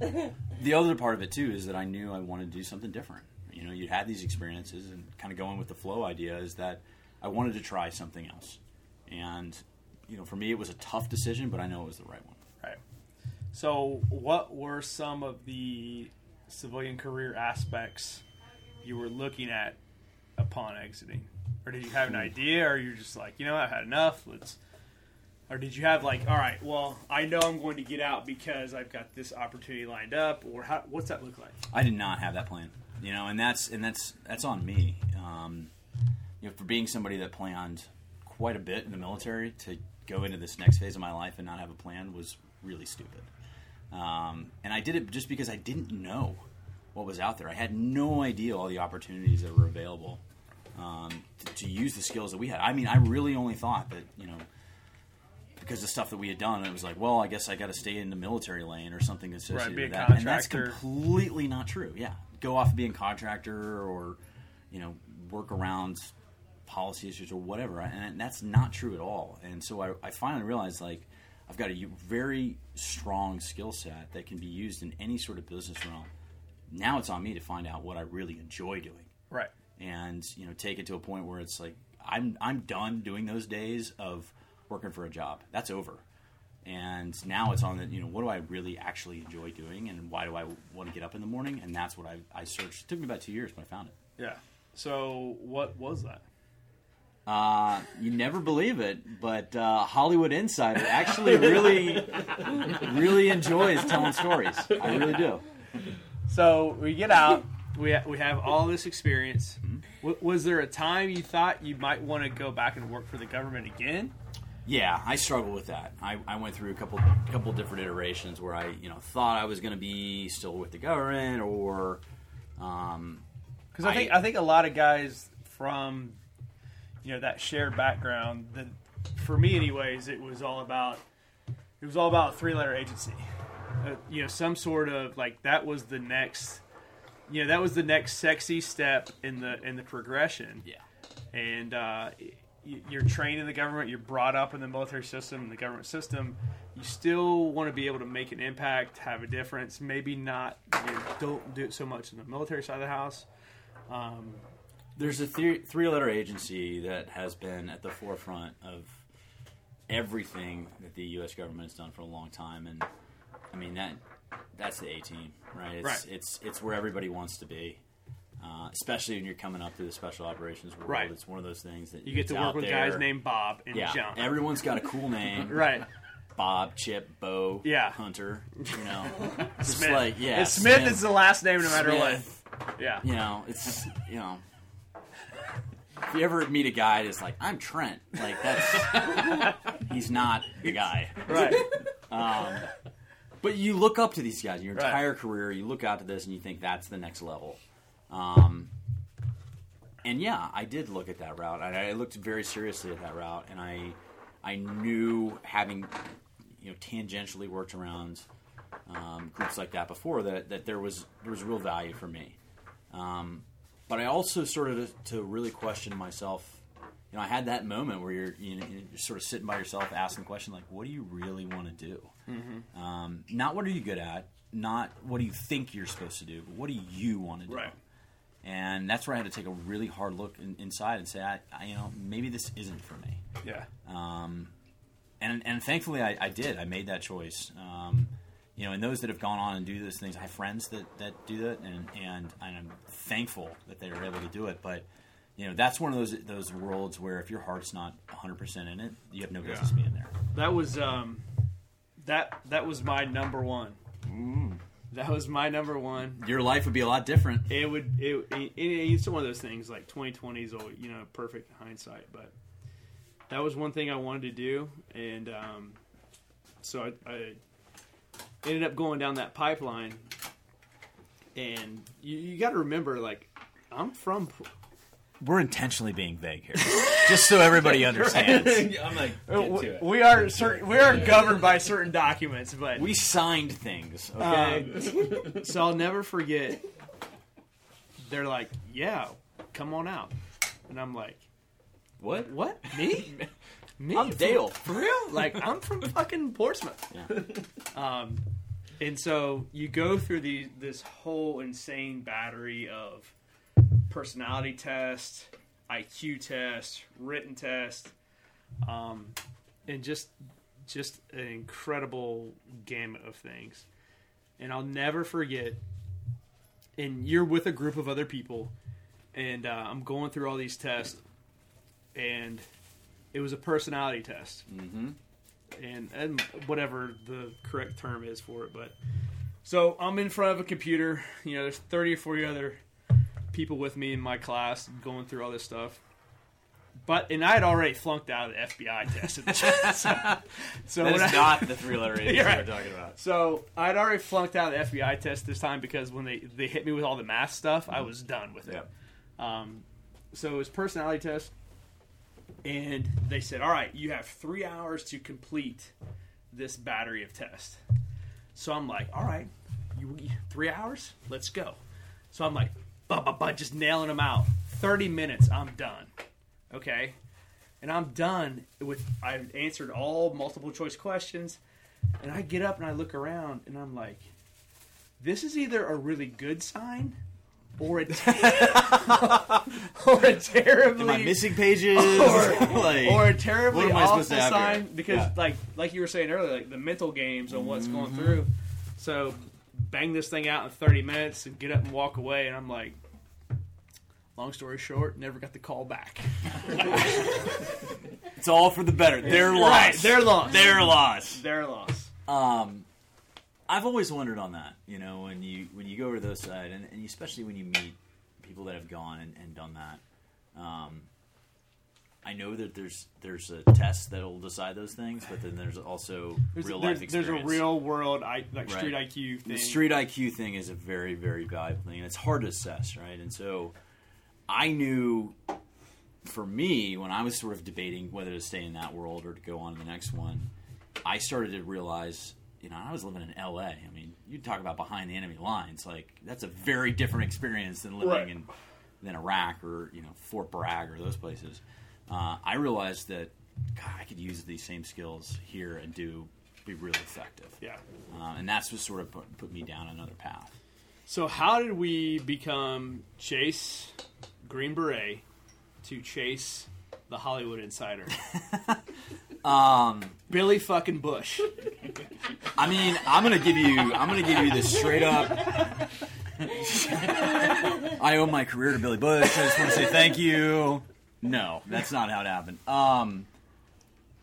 A: the other part of it too is that I knew I wanted to do something different. You know, you had these experiences, and kind of going with the flow idea is that I wanted to try something else. And you know, for me, it was a tough decision, but I know it was the right one.
B: Right. So, what were some of the civilian career aspects you were looking at upon exiting, or did you have an idea, or you're just like, you know, I've had enough. Let's. Or did you have like, all right, well, I know I'm going to get out because I've got this opportunity lined up, or how, what's that look like?
A: I did not have that plan, you know, and that's and that's that's on me. Um, you know, for being somebody that planned quite a bit in the military to go into this next phase of my life and not have a plan was really stupid. Um, and I did it just because I didn't know what was out there. I had no idea all the opportunities that were available um, to, to use the skills that we had. I mean, I really only thought that you know because the stuff that we had done, it was like, well, I guess I got to stay in the military lane or something associated
B: a
A: with that. And that's completely not true. Yeah, go off being a contractor or you know work around policy issues or whatever, and that's not true at all. And so I, I finally realized like I've got a very strong skill set that can be used in any sort of business realm. Now it's on me to find out what I really enjoy doing
B: Right.
A: And you know take it to a point where it's like I'm I'm done doing those days of working for a job. That's over. And now it's on the you know what do I really actually enjoy doing and why do I want to get up in the morning and that's what I I searched. It took me about 2 years but I found it.
B: Yeah. So, what was that?
A: Uh, you never believe it, but uh, Hollywood Insider actually really, really enjoys telling stories. I really do.
B: So we get out. We we have all this experience. W- was there a time you thought you might want to go back and work for the government again?
A: Yeah, I struggle with that. I, I went through a couple couple different iterations where I you know thought I was going to be still with the government or um,
B: Because I think
A: I-
B: I think a lot of guys from you know that shared background. That for me, anyways, it was all about it was all about three letter agency. Uh, you know, some sort of like that was the next. You know, that was the next sexy step in the in the progression.
A: yeah.
B: and uh, you're trained in the government, you're brought up in the military system, the government system. You still want to be able to make an impact, have a difference. Maybe not, you know, don't do it so much in the military side of the house. Um,
A: There's a three three letter agency that has been at the forefront of everything that the U.S. government has done for a long time, and I mean that that's the A team, right? It's,
B: Right.
A: It's it's where everybody wants to be. Uh, especially when you're coming up through the special operations world,
B: Right.
A: it's one of those things that
B: you get to work with
A: there.
B: guys named Bob and
A: yeah.
B: John.
A: Everyone's got a cool name,
B: right.
A: Bob, Chip, Bo,
B: Yeah.
A: Hunter. You know, Just
B: Smith.
A: like yeah,
B: And Smith, is the last name no matter
A: Smith.
B: what. Yeah.
A: you know, it's you know. If you ever meet a guy that's like, I'm Trent, like that's he's not the guy.
B: Right.
A: But you look up to these guys your
B: Right.
A: entire career. You look out to this and you think that's the next level. Um, and yeah, I did look at that route. and I looked very seriously at that route, and I I knew having you know tangentially worked around um, groups like that before that that there was there was real value for me. Um, but I also started to, to really question myself. You know, I had that moment where you're you know, you're sort of sitting by yourself, asking the question like, "What do you really want to do?" Um, not what are you good at, not what do you think you're supposed to do, but what do you want to do?
B: Right.
A: And that's where I had to take a really hard look in, inside and say, I, I, you know, maybe this isn't for me.
B: Yeah.
A: Um, and and thankfully, I, I did. I made that choice. Um, you know, and those that have gone on and do those things, I have friends that, that do that, and, and I'm thankful that they were able to do it. But you know, that's one of those those worlds where if your heart's not 100 percent in it, you have no business being there.
B: That was um, that that was my number one. That was my number one.
A: Your life would be a lot different.
B: It would. It, it, it's one of those things like 2020 is always, you know perfect hindsight, but that was one thing I wanted to do, and um, so I, I ended up going down that pipeline. And you, you got to remember, like, I'm from.
A: We're intentionally being vague here, just so everybody understands.
C: I'm like, get to it.
B: We are certain, we are governed by certain documents, but
A: We signed things, okay?
B: Um, so I'll never forget. They're like, "Yeah, come on out," and I'm like,
A: what?
B: "What? Me? Me?
A: I'm
B: For-
A: Dale.
B: For real? Like I'm from fucking Portsmouth."
A: Yeah.
B: Um, and so you go through the this whole insane battery of personality test, IQ test, written test, um, and just just an incredible gamut of things. And I'll never forget. And you're with a group of other people, and uh, I'm going through all these tests, and it was a personality test
A: Mm-hmm.
B: and and whatever the correct term is for it. But so I'm in front of a computer. You know, there's 30 or 40 other people with me in my class going through all this stuff. But and I had already flunked out of the FBI test. at so so when I,
A: That's not the three letter agency
B: You're right.
A: we're talking about.
B: so I'd already flunked out of the FBI test this time because when they they hit me with all the math stuff, I was done with it. Um, so it was personality test, and they said, "All right, you have three hours to complete this battery of tests." So I'm like, "All right, you three hours? Let's go." So I'm like, "Bah, bah, bah," just nailing them out. Thirty minutes, I'm done. Okay, and I'm done with. I've answered all multiple choice questions, and I get up and I look around, and I'm like, "This is either a really good sign." Or a, or a terribly
A: Am I missing pages?
B: Or-
A: like,
B: or a terribly
A: What am I
B: awful
A: supposed to have
B: sign because
A: Yeah.
B: like like you were saying earlier like the mental games on what's
A: Mm-hmm.
B: going through so bang this thing out in 30 minutes and get up and walk away and i'm like long story short never got the call back
A: it's all for the better. Their loss.
B: right their loss
A: Their loss.
B: their loss
A: Um, I've always wondered on that. You know, when you when you go over to those side, and, and especially when you meet people that have gone and, and done that. Um, I know that there's there's a test that'll decide those things, but then there's also
B: there's,
A: real
B: there's,
A: life experience.
B: there's a real world I, like
A: Right.
B: street iq thing
A: The street IQ thing is a very, very valuable thing, and it's hard to assess, right? And so, I knew, for me, when I was sort of debating whether to stay in that world or to go on to the next one, I started to realize, you know, I was living in L.A. I mean, you talk about behind the enemy lines, like that's a very different experience than living
B: Right.
A: in than Iraq or you know Fort Bragg or those places. Uh, I realized that God, I could use these same skills here and do be really effective.
B: yeah
A: Uh, and that's what sort of put, put me down another path.
B: so how did we become chase green beret to chase the hollywood insider
A: Um,
B: billy fucking bush
A: I mean, I'm gonna give you, I'm gonna give you this straight up. I owe my career to Billy Bush. I just want to say thank you. No, that's not how it happened. Um,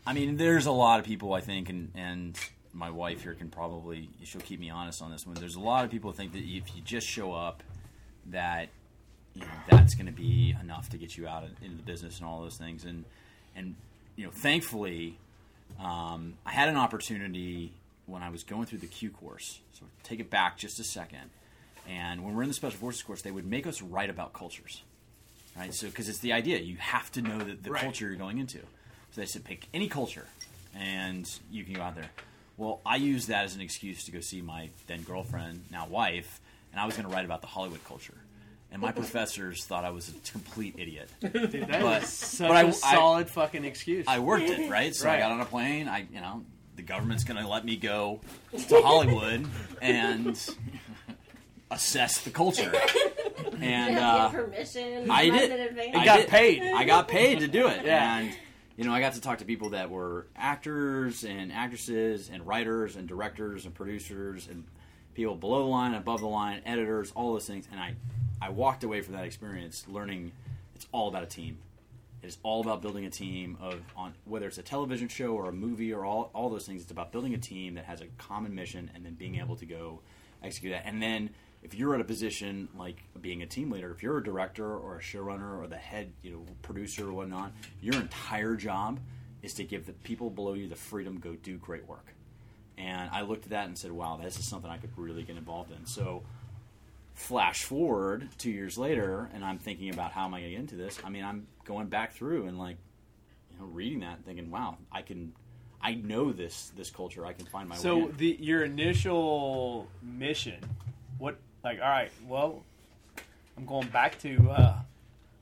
A: I mean, there's a lot of people I think, and and my wife here can probably she'll keep me honest on this one. There's a lot of people who think that if you just show up, that you know that's going to be enough to get you out in- into the business and all those things. And and you know, thankfully, um, I had an opportunity when I was going through the Q course. So take it back just a second. And when we're in the special forces course, they would make us write about cultures, right? So because it's the idea, you have to know the, the
B: Right.
A: culture you're going into. So they said pick any culture, and you can go out there. Well, I used that as an excuse to go see my then girlfriend, now wife, and I was going to write about the Hollywood culture. And my professors thought I was a complete idiot.
B: Dude, that is
A: But-
B: such
A: but I-
B: a
A: I-
B: solid fucking excuse.
A: I worked it, right? So I got on a plane. I, you know, the government's going to let me go to Hollywood and assess the culture. And uh,
D: permission.
A: I did.
D: In advance.
A: I
B: got
A: did.
B: paid.
A: I got paid to do it.
B: Yeah.
A: And you know, I got to talk to people that were actors and actresses and writers and directors and producers and people below the line, above the line, editors, all those things. And I, I walked away from that experience learning it's all about a team. It is all about building a team of on whether it's a television show or a movie or all, all those things. It's about building a team that has a common mission and then being able to go execute that. And then if you're at a position like being a team leader, if you're a director or a showrunner or the head, you know, producer or whatnot, your entire job is to give the people below you the freedom to go do great work. And I looked at that and said, "Wow, this is something I could really get involved in." So, flash forward two years later, and I'm thinking about how am I going to get into this. I mean, I'm going back through and like, you know, reading that, and thinking, "Wow, I can." I know this this culture. I can find my way.
B: So the your initial mission, like? All right, well, I'm going back to uh,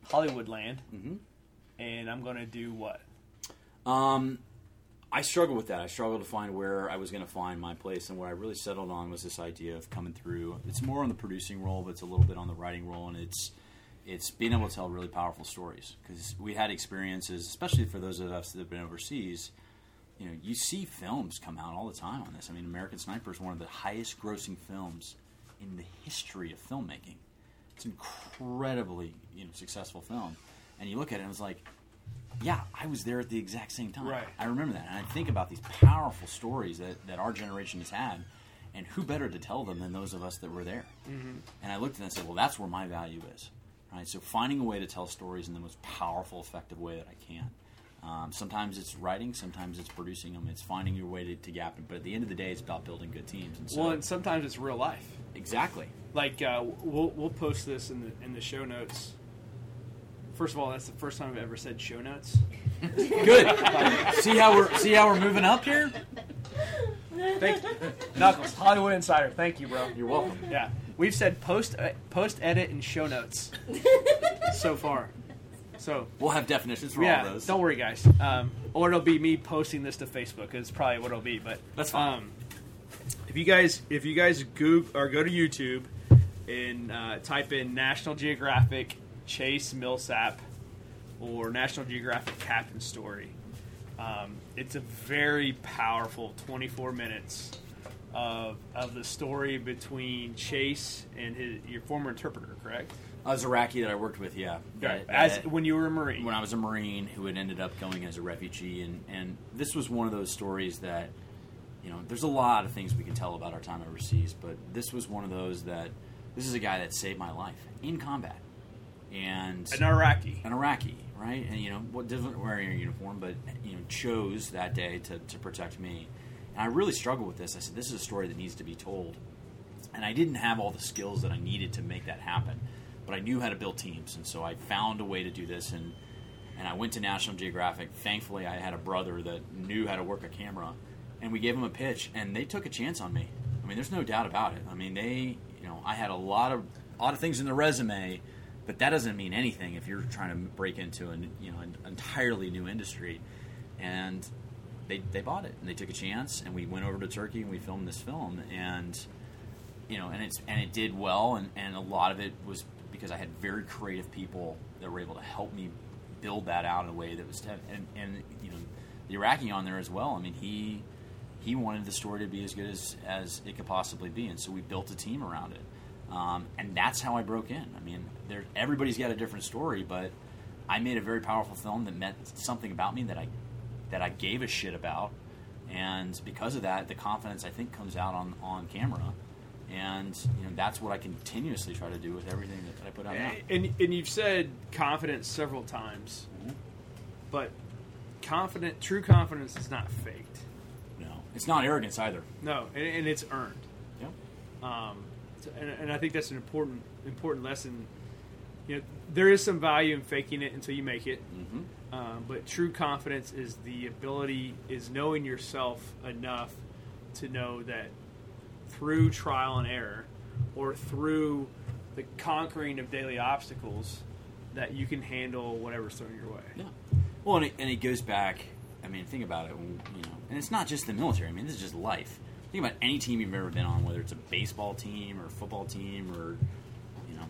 B: Hollywood land,
A: Mhm.
B: and I'm going to do what?
A: Um, I struggled with that. I struggled to find where I was going to find my place, and what I really settled on was this idea of coming through. It's more on the producing role, but it's a little bit on the writing role, and it's it's being able to tell really powerful stories because we had experiences, especially for those of us that have been overseas. You know, you see films come out all the time on this. I mean, American Sniper is one of the highest grossing films in the history of filmmaking. It's an incredibly you know successful film, and you look at it and it's like, yeah, I was there at the exact same time.
B: Right.
A: I remember that, and I think about these powerful stories that, that our generation has had, and who better to tell them than those of us that were there? Mm-hmm. And I looked at it and said, well, that's where my value is, right? So finding a way to tell stories in the most powerful, effective way that I can. Um, sometimes it's writing, sometimes it's producing them. It's finding your way to, to gap it. But at the end of the day, it's about building good teams. And so,
B: well, and sometimes it's real life.
A: exactly.
B: Like uh, we'll we'll post this in the in the show notes. First of all, that's the first time I've ever said show notes.
A: Good. see how we're see how we're moving up here.
B: Thank you. Knuckles, Hollywood Insider. Thank you, bro.
A: You're welcome.
B: Yeah, we've said post uh, post edit and show notes so far. So
A: We'll have definitions for all
B: yeah,
A: of those.
B: don't worry, guys. Um, or it'll be me posting this to Facebook. Is probably what it'll be. But
A: That's fine.
B: Um, if you guys if you guys go or go to YouTube and uh, type in National Geographic Chase Millsap or National Geographic Captain Story, um, it's a very powerful 24 minutes of of the story between Chase and his your former interpreter, correct?
A: I was Iraqi that I worked with, yeah.
B: Right.
A: That-
B: As
A: that-
B: when you were a Marine.
A: when I was a Marine who had ended up going as a refugee, and, and this was one of those stories that, you know, there's a lot of things we can tell about our time overseas, but this was one of those that this is a guy that saved my life in combat, and
B: an Iraqi.
A: an Iraqi, right? And you know, what doesn't wearing a uniform, but you know, chose that day to, to protect me. And I really struggled with this. I said, this is a story that needs to be told, and I didn't have all the skills that I needed to make that happen, but I knew how to build teams, and so I found a way to do this. And and I went to National Geographic. Thankfully, I had a brother that knew how to work a camera, and we gave him a pitch, and they took a chance on me. I mean, there's no doubt about it. I mean, they, you know, I had a lot of a lot of things in the resume, but that doesn't mean anything if you're trying to break into an you know an entirely new industry, and they they bought it and they took a chance, and we went over to Turkey and we filmed this film, and you know, and it's and it did well, and, and a lot of it was because I had very creative people that were able to help me build that out in a way that was te- and and you know the Iraqi on there as well. I mean he he wanted the story to be as good as as it could possibly be, and so we built a team around it, um, and that's how I broke in. I mean, there everybody's got a different story, but I made a very powerful film that meant something about me that I that I gave a shit about, and because of that, the confidence I think comes out on on camera and you know that's what I continuously try to do with everything that, that I put out now.
B: And, and you've said confidence several times, but confident, true confidence is not faked.
A: No, it's not arrogance either.
B: No, and, and it's earned.
A: Yep.
B: Um, and, and I think that's an important important lesson. You know, there is some value in faking it until you make it.
A: Mm-hmm.
B: Um, but true confidence is the ability, is knowing yourself enough to know that through trial and error, or through the conquering of daily obstacles, that you can handle whatever's thrown your way.
A: Yeah. Well, and it, and it goes back. I mean, think about it. You know, and it's not just the military. I mean, this is just life. Think about any team you've ever been on, whether it's a baseball team or football team or you know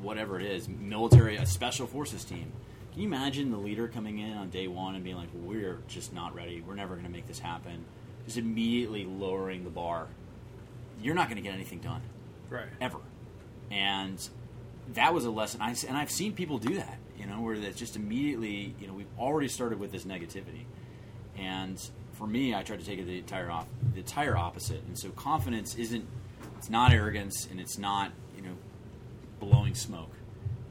A: whatever it is, military, a special forces team. Can you imagine the leader coming in on day one and being like, "We're just not ready. We're never going to make this happen." Just immediately lowering the bar. You're not going to get anything done
B: Right.
A: ever. And that was a lesson. I, and I've seen people do that, you know, where that's just immediately, you know, we've already started with this negativity. And for me, I tried to take it the entire off, the entire opposite. And so confidence isn't It's not arrogance, and it's not you know blowing smoke.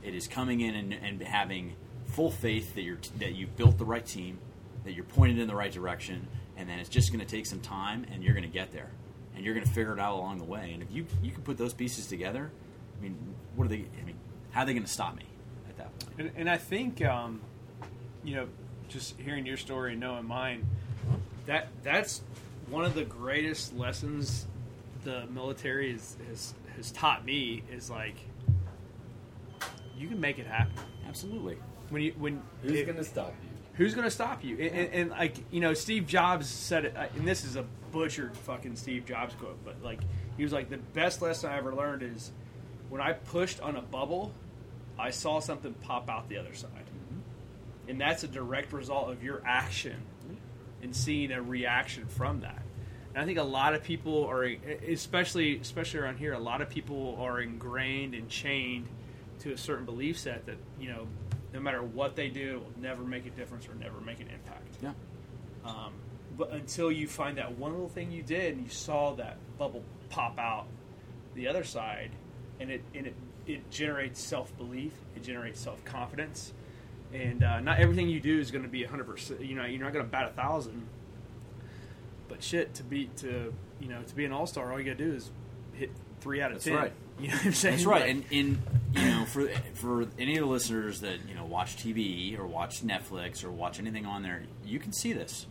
A: It is coming in and, and having full faith that you're that you've built the right team, that you're pointed in the right direction, and then it's just going to take some time, and you're going to get there, and you're going to figure it out along the way. And if you you can put those pieces together, I mean, what are they? I mean, how are they going to stop me at that point?
B: And, and I think, um, you know, just hearing your story and knowing mine, that that's one of the greatest lessons the military has, has, has taught me is like you can make it happen
A: Absolutely.
B: when you when
C: Who's going to stop you?
B: Who's going to stop you? And, and, and like you know, Steve Jobs said it, and this is a butchered fucking Steve Jobs quote, but like he was like the best lesson I ever learned is when I pushed on a bubble, I saw something pop out the other side, mm-hmm. and that's a direct result of your action and seeing a reaction from that. And I think a lot of people are, especially especially around here, a lot of people are ingrained and chained to a certain belief set that you know, no matter what they do, it will never make a difference or never make an impact.
A: Yeah.
B: Um, but until you find that one little thing you did and you saw that bubble pop out the other side, and it and it, it generates self belief, it generates self confidence, and uh, not everything you do is going to be hundred percent. You know, you're not going to bat a thousand. But shit, to be to you know to be an all star, all you got to do is hit three out of
A: That's
B: ten.
A: right.
B: You know what I'm saying?
A: That's right. And in you know, for for any of the listeners that you know watch TV or watch Netflix or watch anything on there, you can see this.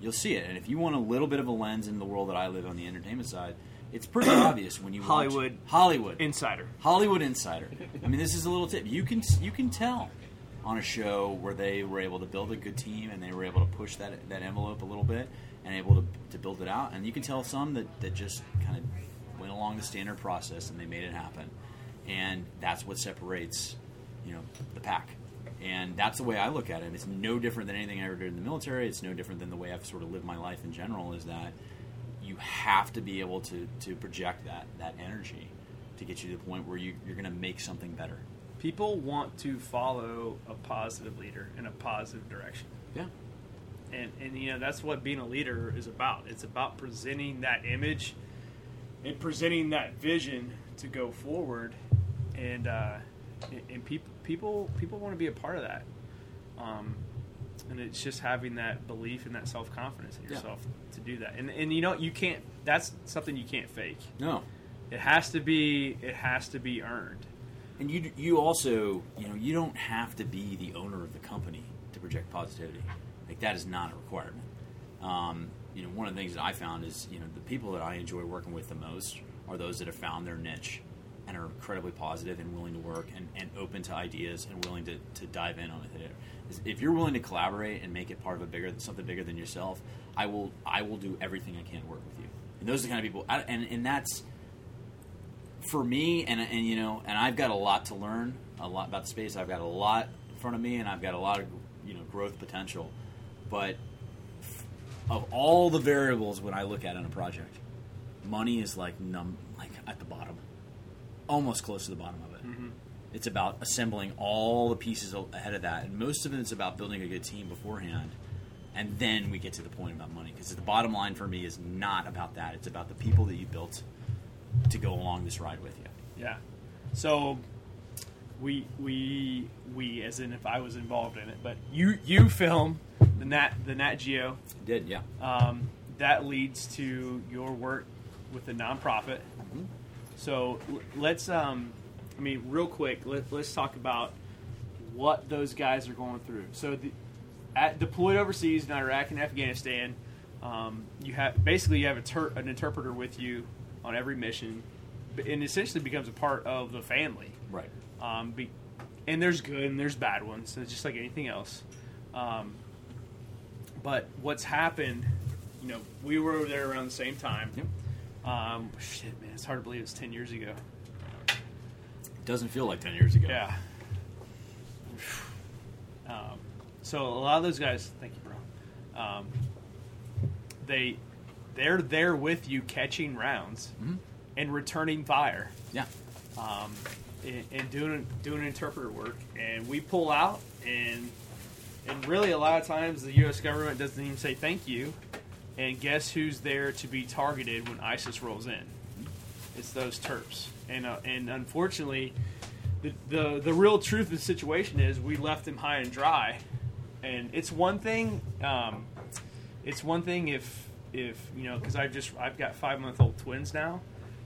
A: You'll see it. And if you want a little bit of a lens in the world that I live on the entertainment side, it's pretty obvious when you watch
B: Hollywood.
A: Hollywood
B: Insider.
A: Hollywood Insider. I mean, this is a little tip. You can you can tell on a show where they were able to build a good team and they were able to push that that envelope a little bit and able to, to build it out. And you can tell some that, that just kind of went along the standard process and they made it happen. And that's what separates, you know, the pack. And that's the way I look at it. It's no different than anything I ever did in the military. It's no different than the way I've sort of lived my life in general. Is that you have to be able to, to project that that energy to get you to the point where you, you're going to make something better.
B: People want to follow a positive leader in a positive direction.
A: Yeah.
B: and and you know that's what being a leader is about. It's about presenting that image and presenting that vision to go forward, and uh, and- people people people want to be a part of that. Um, and it's just having that belief and that self confidence in
A: Yeah.
B: yourself to do that. And and you know you can't. That's something you can't fake.
A: No.
B: It has to be. It has to be earned.
A: And you you also you know you don't have to be the owner of the company to project positivity. Like that is not a requirement. Um, you know, one of the things that I found is you know the people that I enjoy working with the most are those that have found their niche and are incredibly positive and willing to work and, and open to ideas and willing to, to dive in on it. If you're willing to collaborate and make it part of a bigger something bigger than yourself, I will I will do everything I can to work with you. And those are the kind of people, I, and and that's for me, and and you know, and I've got a lot to learn, a lot about the space. I've got a lot in front of me, and I've got a lot of you know growth potential. But of all the variables when I look at in a project, money is like num like at the bottom, almost close to the bottom of it. Mm-hmm. It's about assembling all the pieces ahead of that, and most of it is about building a good team beforehand. And then we get to the point about money because the bottom line for me is not about that. It's about the people that you built to go along this ride with you.
B: Yeah. So we we we as in if I was involved in it, but you you film the Nat the Nat Geo.
A: Did yeah.
B: Um, that leads to your work with the nonprofit. So l- let's um, I mean real quick let, let's talk about what those guys are going through. So the, at deployed overseas in Iraq and Afghanistan, um, you have basically you have a ter- an interpreter with you on every mission, and essentially becomes a part of the family.
A: Right.
B: Um, be, and there's good and there's bad ones. It's just like anything else. But what's happened, you know, we were over there around the same time.
A: Yep.
B: Um, shit, man, it's hard to believe it's ten years ago.
A: It doesn't feel like ten years ago.
B: Yeah. Um, so a lot of those guys, thank you, bro. Um, they they're there with you catching rounds and returning fire.
A: Yeah.
B: um, and, and doing doing interpreter work, and we pull out, and and really a lot of times the U.S. government doesn't even say thank you, and guess who's there to be targeted when ISIS rolls in? It's those Terps, and uh, and unfortunately, the, the the real truth of the situation is we left them high and dry, and it's one thing. Um, it's one thing if if you know because I've just I've got five month old twins now.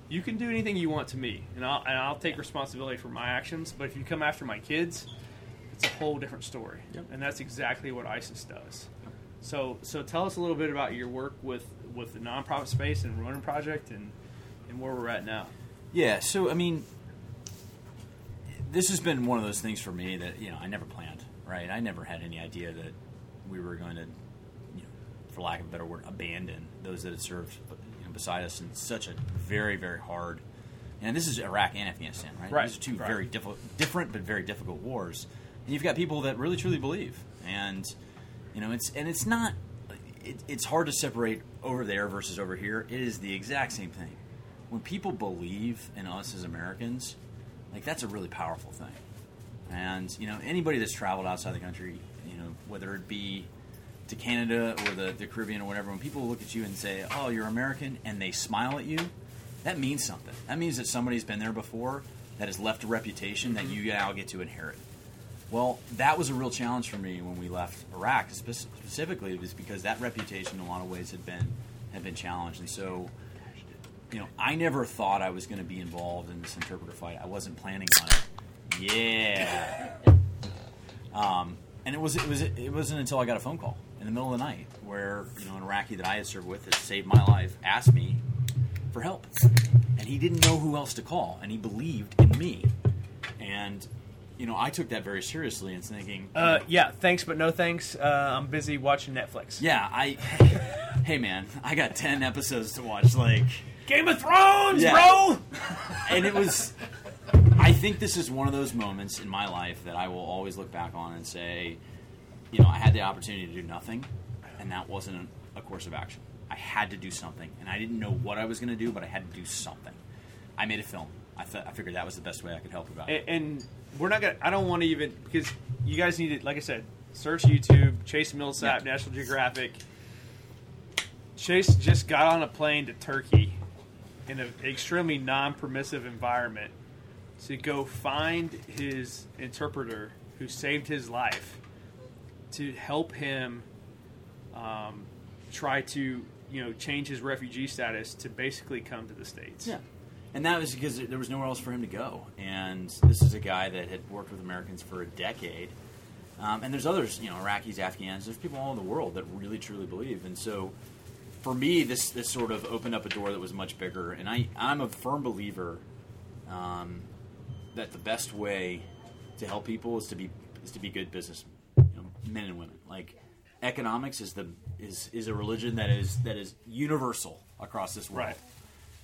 B: You can do anything you want to me, and I'll and I'll take responsibility for my actions. But if you come after my kids, it's a whole different story,
A: Yep.
B: and that's exactly what ISIS does. So so tell us a little bit about your work with with the nonprofit space and Ronin Project and and where we're at now.
A: Yeah, so I mean, this has been one of those things for me that you know I never planned. Right, I never had any idea that we were going to, you know, for lack of a better word, abandon those that had served you know, beside us in such a very very hard. And this is Iraq and Afghanistan, right?
B: Right,
A: These are two
B: right.
A: very diffi- different but very difficult wars, and you've got people that really truly believe, and you know it's and it's not. It, it's hard to separate over there versus over here. It is the exact same thing when people believe in us as Americans, like that's a really powerful thing. And you know, anybody that's traveled outside the country, you know, whether it be to Canada or the, the Caribbean or whatever, when people look at you and say, "Oh, you're American," and they smile at you, that means something. That means that somebody's been there before that has left a reputation that you now get to inherit. Well, that was a real challenge for me when we left Iraq. Spe- Specifically, it was because that reputation, in a lot of ways, had been had been challenged, and so you know, I never thought I was going to be involved in this interpreter fight. I wasn't planning on it. Yeah. Um, and it was it was it wasn't until I got a phone call in the middle of the night where you know an Iraqi that I had served with that saved my life asked me for help, and he didn't know who else to call, and he believed in me, and you know I took that very seriously and thinking,
B: Uh, yeah, thanks, but no thanks. Uh, I'm busy watching Netflix.
A: yeah, I, hey man, I got ten episodes to watch, like.
B: Game of Thrones,
A: Yeah.
B: bro.
A: and it was i think this is one of those moments in my life that i will always look back on and say you know i had the opportunity to do nothing and that wasn't a course of action i had to do something and i didn't know what i was going to do but i had to do something i made a film i, th- I figured that was the best way i could help about it
B: And, and we're not gonna. I don't want to even because you guys need to, like I said, search YouTube, Chase Millsap,
A: Yeah.
B: National Geographic. Chase just got on a plane to Turkey in an extremely non-permissive environment to go find his interpreter who saved his life to help him um, try to you know change his refugee status to basically come to the states.
A: Yeah. And that was because there was nowhere else for him to go. And this is a guy that had worked with Americans for a decade. Um, and there's others, you know, Iraqis, Afghans, there's people all over the world that really, truly believe. And so for me, this, this sort of opened up a door that was much bigger. And I, I'm a firm believer um, that the best way to help people is to be, is to be good business you know, men and women. Like economics is the is, is a religion that is that is universal across this world.
B: Right.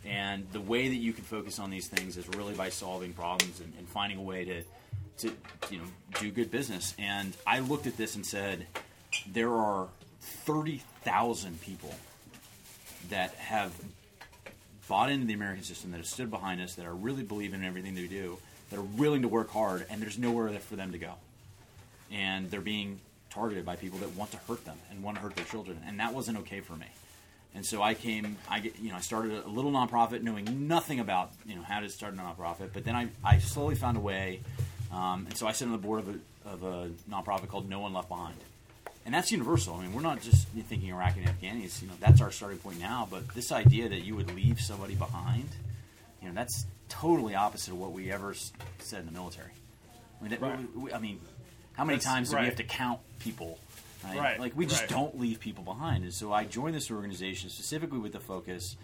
A: And the way that you can focus on these things is really by solving problems and, and finding a way to, to, you know, do good business. And I looked at this and said, there are thirty thousand people that have bought into the American system, that have stood behind us, that are really believing in everything they do, that are willing to work hard, and there's nowhere for them to go. And they're being targeted by people that want to hurt them and want to hurt their children, and that wasn't okay for me. And so I came, I get, you know, I started a little nonprofit, knowing nothing about you know how to start a nonprofit. But then I, I slowly found a way, um, and so I sit on the board of a, of a nonprofit called No One Left Behind, and that's universal. I mean, we're not just thinking Iraqi and Afghanis. You know, that's our starting point now. But this idea that you would leave somebody behind, you know, that's totally opposite of what we ever s- said in the military. I mean, that,
B: Right.
A: we, we- I mean, how many
B: That's
A: times do
B: right.
A: we have to count people? Right?
B: Right,
A: Like we just
B: right.
A: don't leave people behind. And so I joined this organization specifically with the focus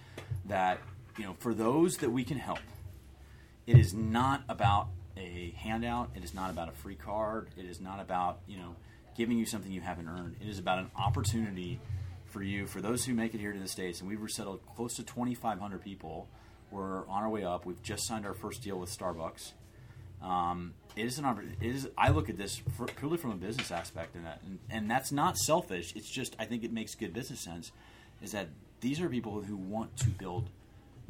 A: that you know, for those that we can help, it is not about a handout. It is not about a free card. It is not about you know giving you something you haven't earned. It is about an opportunity for you, for those who make it here to the states. And we've resettled close to 2,500 people. We're on our way up. We've just signed our first deal with Starbucks. Um, it is an oppor- it is I look at this for, purely from a business aspect, and that and, and that's not selfish. It's just I think it makes good business sense. Is that these are people who want to build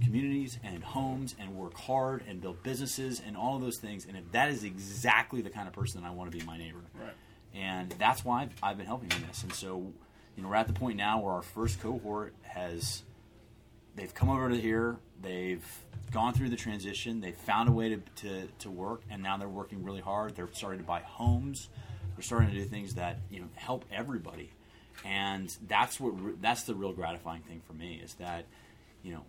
A: communities and homes and work hard and build businesses and all of those things. And if that is exactly the kind of person that I want to be my neighbor,
B: Right.
A: and that's why I've, I've been helping in this. And so, you know, we're at the point now where our first cohort has they've come over to here. They've gone through the transition. They've found a way to, to, to work, and now they're working really hard. They're starting to buy homes. They're starting to do things that you know help everybody, and that's what re- that's the real gratifying thing for me is that you know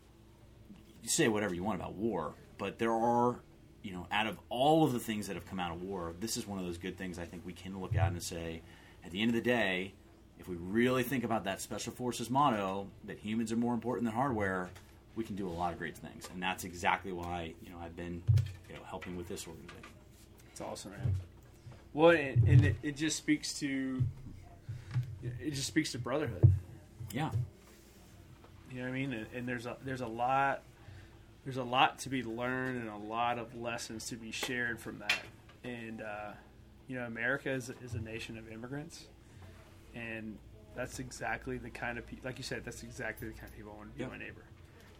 A: you say whatever you want about war, but there are you know out of all of the things that have come out of war, this is one of those good things I think we can look at and say at the end of the day if we really think about that special forces motto that humans are more important than hardware, we can do a lot of great things, and that's exactly why you know I've been you know helping with this organization.
B: It's awesome, man. Well, and, and it, it just speaks to it just speaks to brotherhood.
A: Yeah,
B: You know what I mean? And, and there's a there's a lot there's a lot to be learned and a lot of lessons to be shared from that. And uh, you know, America is, is a nation of immigrants, and that's exactly the kind of people, like you said, that's exactly the kind of people I want to be
A: Yep.
B: my neighbor.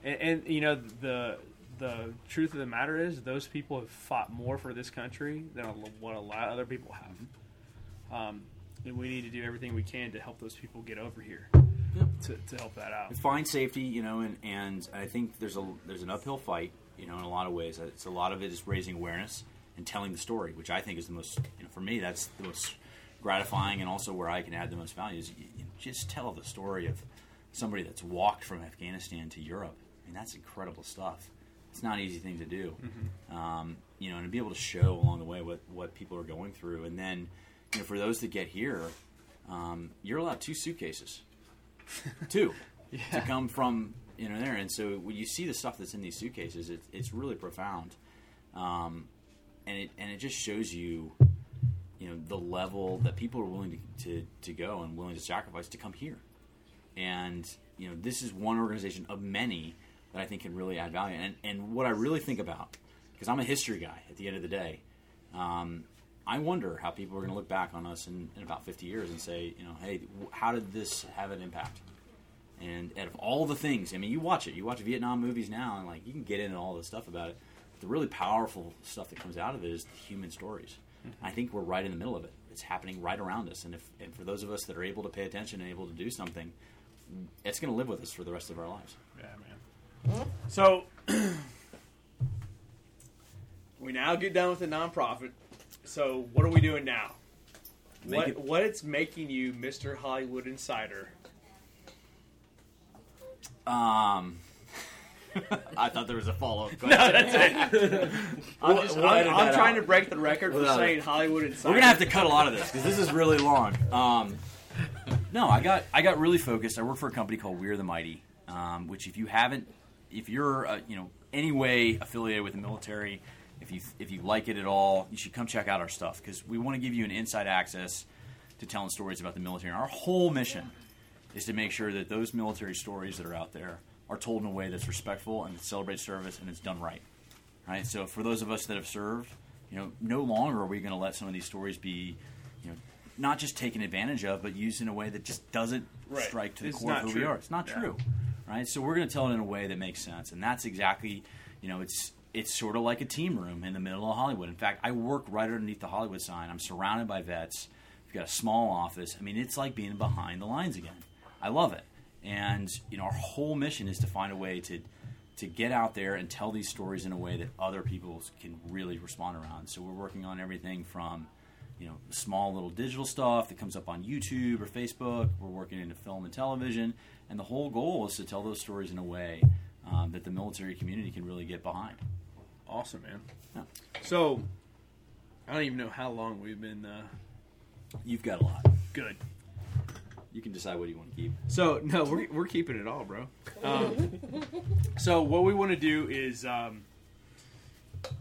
B: And, and you know, the the truth of the matter is, those people have fought more for this country than what a lot of other people have. Um, and we need to do everything we can to help those people get over here to, to help that out.
A: find safety, you know, and, and I think there's a there's an uphill fight, you know, in a lot of ways. It's a lot of it is raising awareness and telling the story, which I think is the most, you know, for me that's the most gratifying and also where I can add the most value is you, you just tell the story of somebody that's walked from Afghanistan to Europe. Mean, that's incredible stuff. It's not an easy thing to do, um, you know, and to be able to show along the way what what people are going through, and then, you know, for those that get here, um, you're allowed two suitcases, two to come from you know there. And so when you see the stuff that's in these suitcases, it, it's really profound, um, and it and it just shows you, you know, the level that people are willing to, to, to go and willing to sacrifice to come here. And you know, this is one organization of many that I think can really add value. And and what I really think about, because I'm a history guy at the end of the day. Um, I wonder how people are going to look back on us in, in about 50 years and say, you know, hey, how did this have an impact? And out of all the things, I mean, you watch it. You watch Vietnam movies now, and like you can get into all the stuff about it. But the really powerful stuff that comes out of it is the human stories. I think we're right in the middle of it. It's happening right around us, and if and for those of us that are able to pay attention and able to do something, it's going to live with us for the rest of our lives.
B: Yeah, man. So we now get done with the nonprofit. So what are we doing now?
A: Make
B: What
A: it-
B: what it's making you, Mr. Hollywood Insider?
A: Um, I thought there was a follow up question.
B: That's it. I'm, just,
A: we'll
B: I'm,
A: edit
B: I'm
A: that
B: trying
A: out.
B: to break the record for saying. Hollywood Insider.
A: We're gonna have to cut a lot of this because this is really long. Um, no, I got I got really focused. I work for a company called We're the Mighty, um, which if you haven't, if you're uh, you know any way affiliated with the military, if you if you like it at all, you should come check out our stuff because we want to give you an inside access to telling stories about the military. And our whole mission is to make sure that those military stories that are out there are told in a way that's respectful and that celebrates service and it's done right. Right. So for those of us that have served, you know, no longer are we going to let some of these stories be, you know, not just taken advantage of, but used in a way that just doesn't
B: Right.
A: strike to the
B: It's
A: core of who we are. It's not
B: Yeah.
A: true. Right. So we're going to tell it in a way that makes sense, and that's exactly, you know, it's it's sort of like a team room in the middle of Hollywood. In fact, I work right underneath the Hollywood sign. I'm surrounded by vets. We've got a small office. I mean, it's like being behind the lines again. I love it. And you know, our whole mission is to find a way to to get out there and tell these stories in a way that other people can really respond around. So we're working on everything from you know small little digital stuff that comes up on YouTube or Facebook. We're working into film and television, and the whole goal is to tell those stories in a way um, that the military community can really get behind.
B: Awesome, man.
A: Yeah.
B: So I don't even know how long we've been uh,
A: You've got a lot.
B: good.
A: You can decide what you want to keep.
B: So no, we're, we're keeping it all, bro. Um, so what we want to do is, um,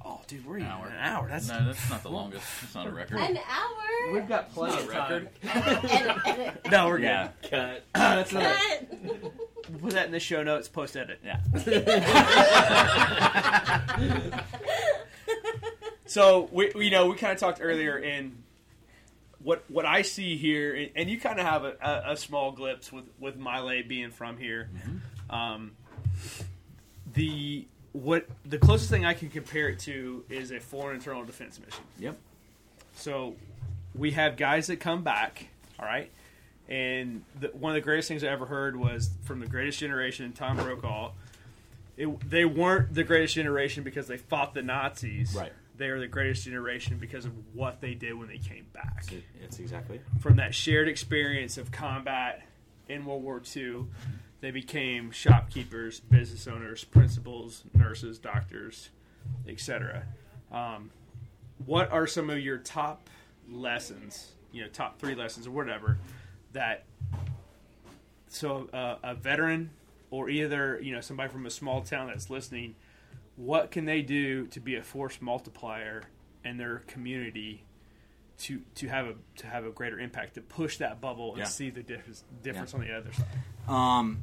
B: oh, dude, we're
C: An hour.
B: an hour. That's
C: No, that's not the longest. It's not a record.
D: An hour?
B: we've got plenty of time.
C: record.
D: Edit, edit.
B: No, we're good.
A: Yeah.
C: Cut.
B: That's another.
D: Cut.
B: Put that in the show notes. Post edit.
A: Yeah.
B: So we, you know, we kind of talked earlier, in what what I see here, and- and you kind of have a, a, a small glimpse with with Miley being from here. Um, the what the closest thing I can compare it to is a foreign internal defense mission.
A: Yep.
B: So we have guys that come back, all right. And the, one of the greatest things I ever heard was from the greatest generation, Tom Brokaw, it, they weren't the greatest generation because they fought the Nazis.
A: Right.
B: They are the greatest generation because of what they did when they came back.
A: It's exactly.
B: From that shared experience of combat in World War II, they became shopkeepers, business owners, principals, nurses, doctors, etc. Um, what are some of your top lessons? You know, top three lessons or whatever that. So uh, a veteran or either you know somebody from a small town that's listening, what can they do to be a force multiplier in their community to to have a to have a greater impact to push that bubble and
A: Yeah.
B: see the difference difference
A: Yeah.
B: on the other side.
A: Um,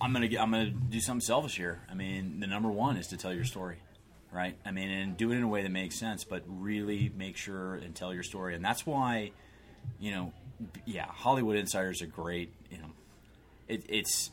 A: I'm gonna get, I'm gonna do something selfish here. I mean, the number one is to tell your story, right? I mean, and do it in a way that makes sense, but really make sure and tell your story. And that's why, you know, yeah, Hollywood insiders are great. You know, it, it's,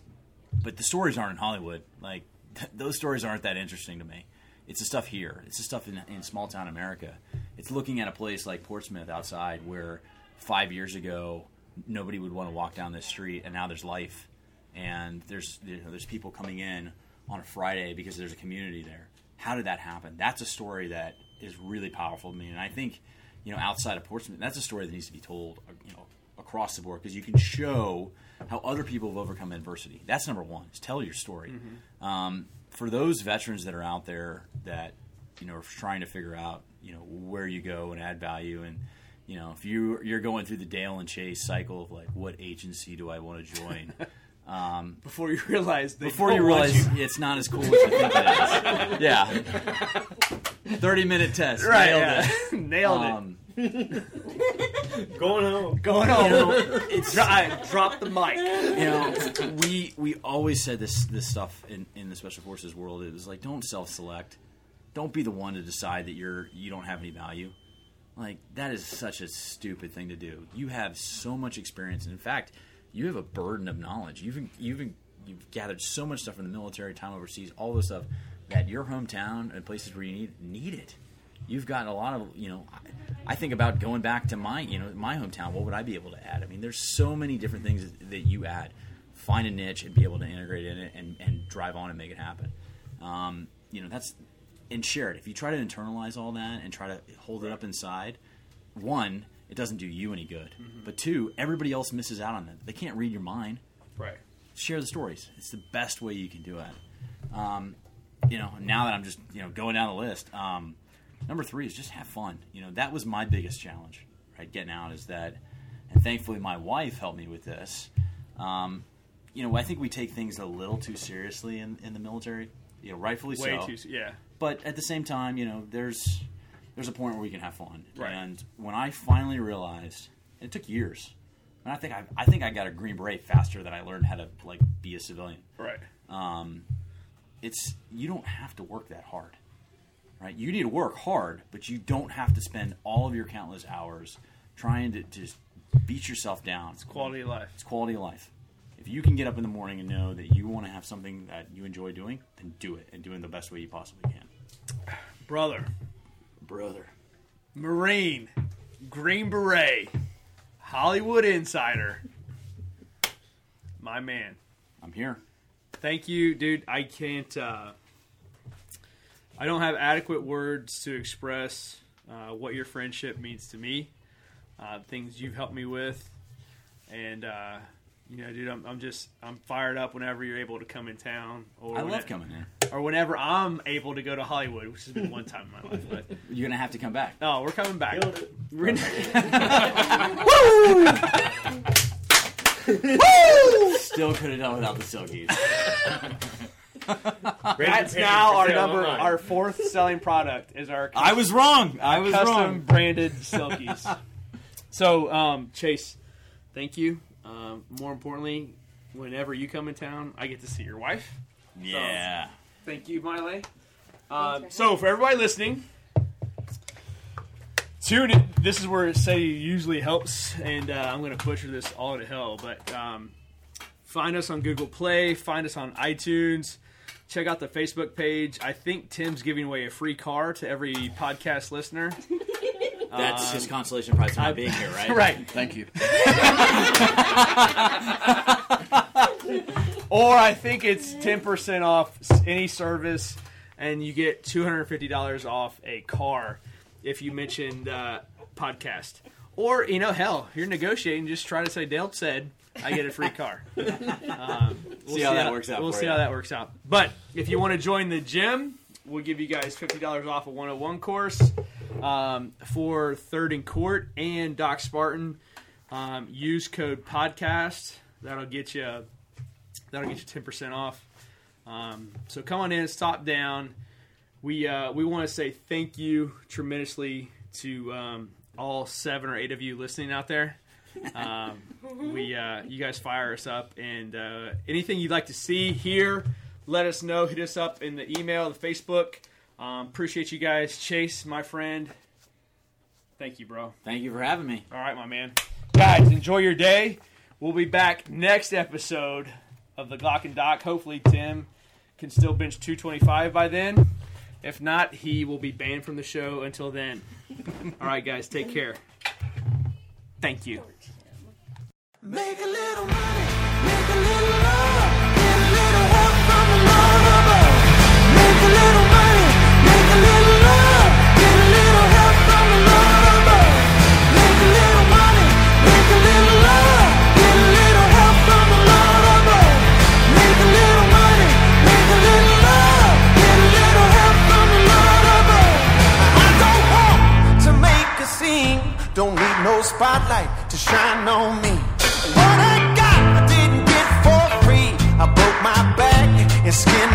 A: but the stories aren't in Hollywood. Like those stories aren't that interesting to me. It's the stuff here. It's the stuff in, in small town America. It's looking at a place like Portsmouth outside where five years ago nobody would want to walk down this street, and now there's life, and there's you know, there's people coming in on a Friday because there's a community there. How did that happen? That's a story that is really powerful to me, and I think you know outside of Portsmouth, that's a story that needs to be told. You know across the board because you can show how other people have overcome adversity. That's number one. Is tell your story. Um, for those veterans that are out there that you know are trying to figure out you know where you go and add value and you know if you you're going through the Dale and Chase cycle of like what agency do I want to join um,
B: Before you realize they
A: before
B: don't
A: you
B: want
A: realize it's not as cool as you think it is yeah 30 minute test
B: right,
A: nailed
B: yeah.
A: it
B: nailed
A: um,
E: Going home.
B: Going home.
A: it's
B: I drop the mic.
A: you know, we we always said this this stuff in, in the special forces world. It was like, don't self select, don't be the one to decide that you're you don't have any value. Like that is such a stupid thing to do. You have so much experience, and in fact, you have a burden of knowledge. You've you've you've gathered so much stuff from the military, time overseas, all this stuff that your hometown and places where you need need it. You've got a lot of you know. I, I think about going back to my you know my hometown. What would I be able to add? I mean, there's so many different things that, you add. Find a niche and be able to integrate in it and, and drive on and make it happen. Um, you know that's and share it. If you try to internalize all that and try to hold it up inside, one, it doesn't do you any good. But two, everybody else misses out on that. They can't read your mind.
B: Right.
A: Share the stories. It's the best way you can do it. Um, you know, now that I'm just you know going down the list, um, number three is just have fun. You know, that was my biggest challenge. Right, getting out is that, and thankfully my wife helped me with this. Um, you know, I think we take things a little too seriously in, in the military. You know, rightfully
B: Way
A: so
B: too. Yeah.
A: but at the same time, you know, there's there's a point where we can have fun.
B: Right.
A: And when I finally realized, it took years. And I think I, I think I got a green beret faster than I learned how to like be a civilian.
B: Right.
A: Um, it's you don't have to work that hard, right? You need to work hard, but you don't have to spend all of your countless hours trying to just beat yourself down. It's
B: Quality of life.
A: It's quality of life. If you can get up in the morning and know that you want to have something that you enjoy doing, then do it and do it in the best way you possibly can.
B: Brother.
A: Brother.
B: Marine. Green Beret. Hollywood Insider. My man.
A: I'm here.
B: Thank you, dude. I can't. Uh, I don't have adequate words to express uh, what your friendship means to me. Uh, things you've helped me with, and uh, you know, dude, I'm, I'm just I'm fired up whenever you're able to come in town, or
A: I
B: when-
A: love coming here.
B: or whenever I'm able to go to Hollywood, which has been one time in my life. But
A: You're gonna have to come back.
B: oh, we're coming back.
E: Killed it.
B: We're gonna,
A: Still could have done without the silkies.
B: that's now our number, our fourth selling product is our
A: I was wrong. I was
B: custom
A: wrong.
B: branded silkies. so, um, Chase, thank you. Um, more importantly, whenever you come in town, I get to see your wife.
A: Yeah.
B: Thank you, Miley.
D: Thanks
B: Um,
D: for
B: so, for everybody listening, tune in. This is where it Say usually helps, and uh, I'm going to butcher this all to hell. But um, find us on Google Play, find us on iTunes, check out the Facebook page. I think Tim's giving away a free car to every podcast listener.
A: That's his consolation prize for
B: I-
A: not being here, right?
B: right.
C: Thank you.
B: or I think it's ten percent off any service, and you get two hundred and fifty dollars off a car if you mentioned uh, podcast. Or you know, hell, you're negotiating. Just try to say Dale said I get a free car. Um, we'll
A: See how that works out
B: We'll
A: for
B: see
A: you.
B: how that works out. But if you want to join the gym, we'll give you guys fifty dollars off a 101 course um, for Third and Court and Doc Spartan. Um, use code podcast. That'll get you. That'll get you ten percent off. Um, so come on in, stop down. We uh, we want to say thank you tremendously to um, all seven or eight of you listening out there. Um, we uh, you guys fire us up, and uh, anything you'd like to see here, let us know. Hit us up in the email, the Facebook. Um, appreciate you guys, Chase, my friend. Thank you, bro.
A: Thank you for having me.
B: All right, my man. Guys, enjoy your day. We'll be back next episode of the Glock and Doc. Hopefully, Tim can still bench 225 by then. If not, he will be banned from the show until then. All right, guys, take care. Thank you.
F: Make a little money, make a little spotlight to shine on me. What I got, I didn't get for free. I broke my back and skinned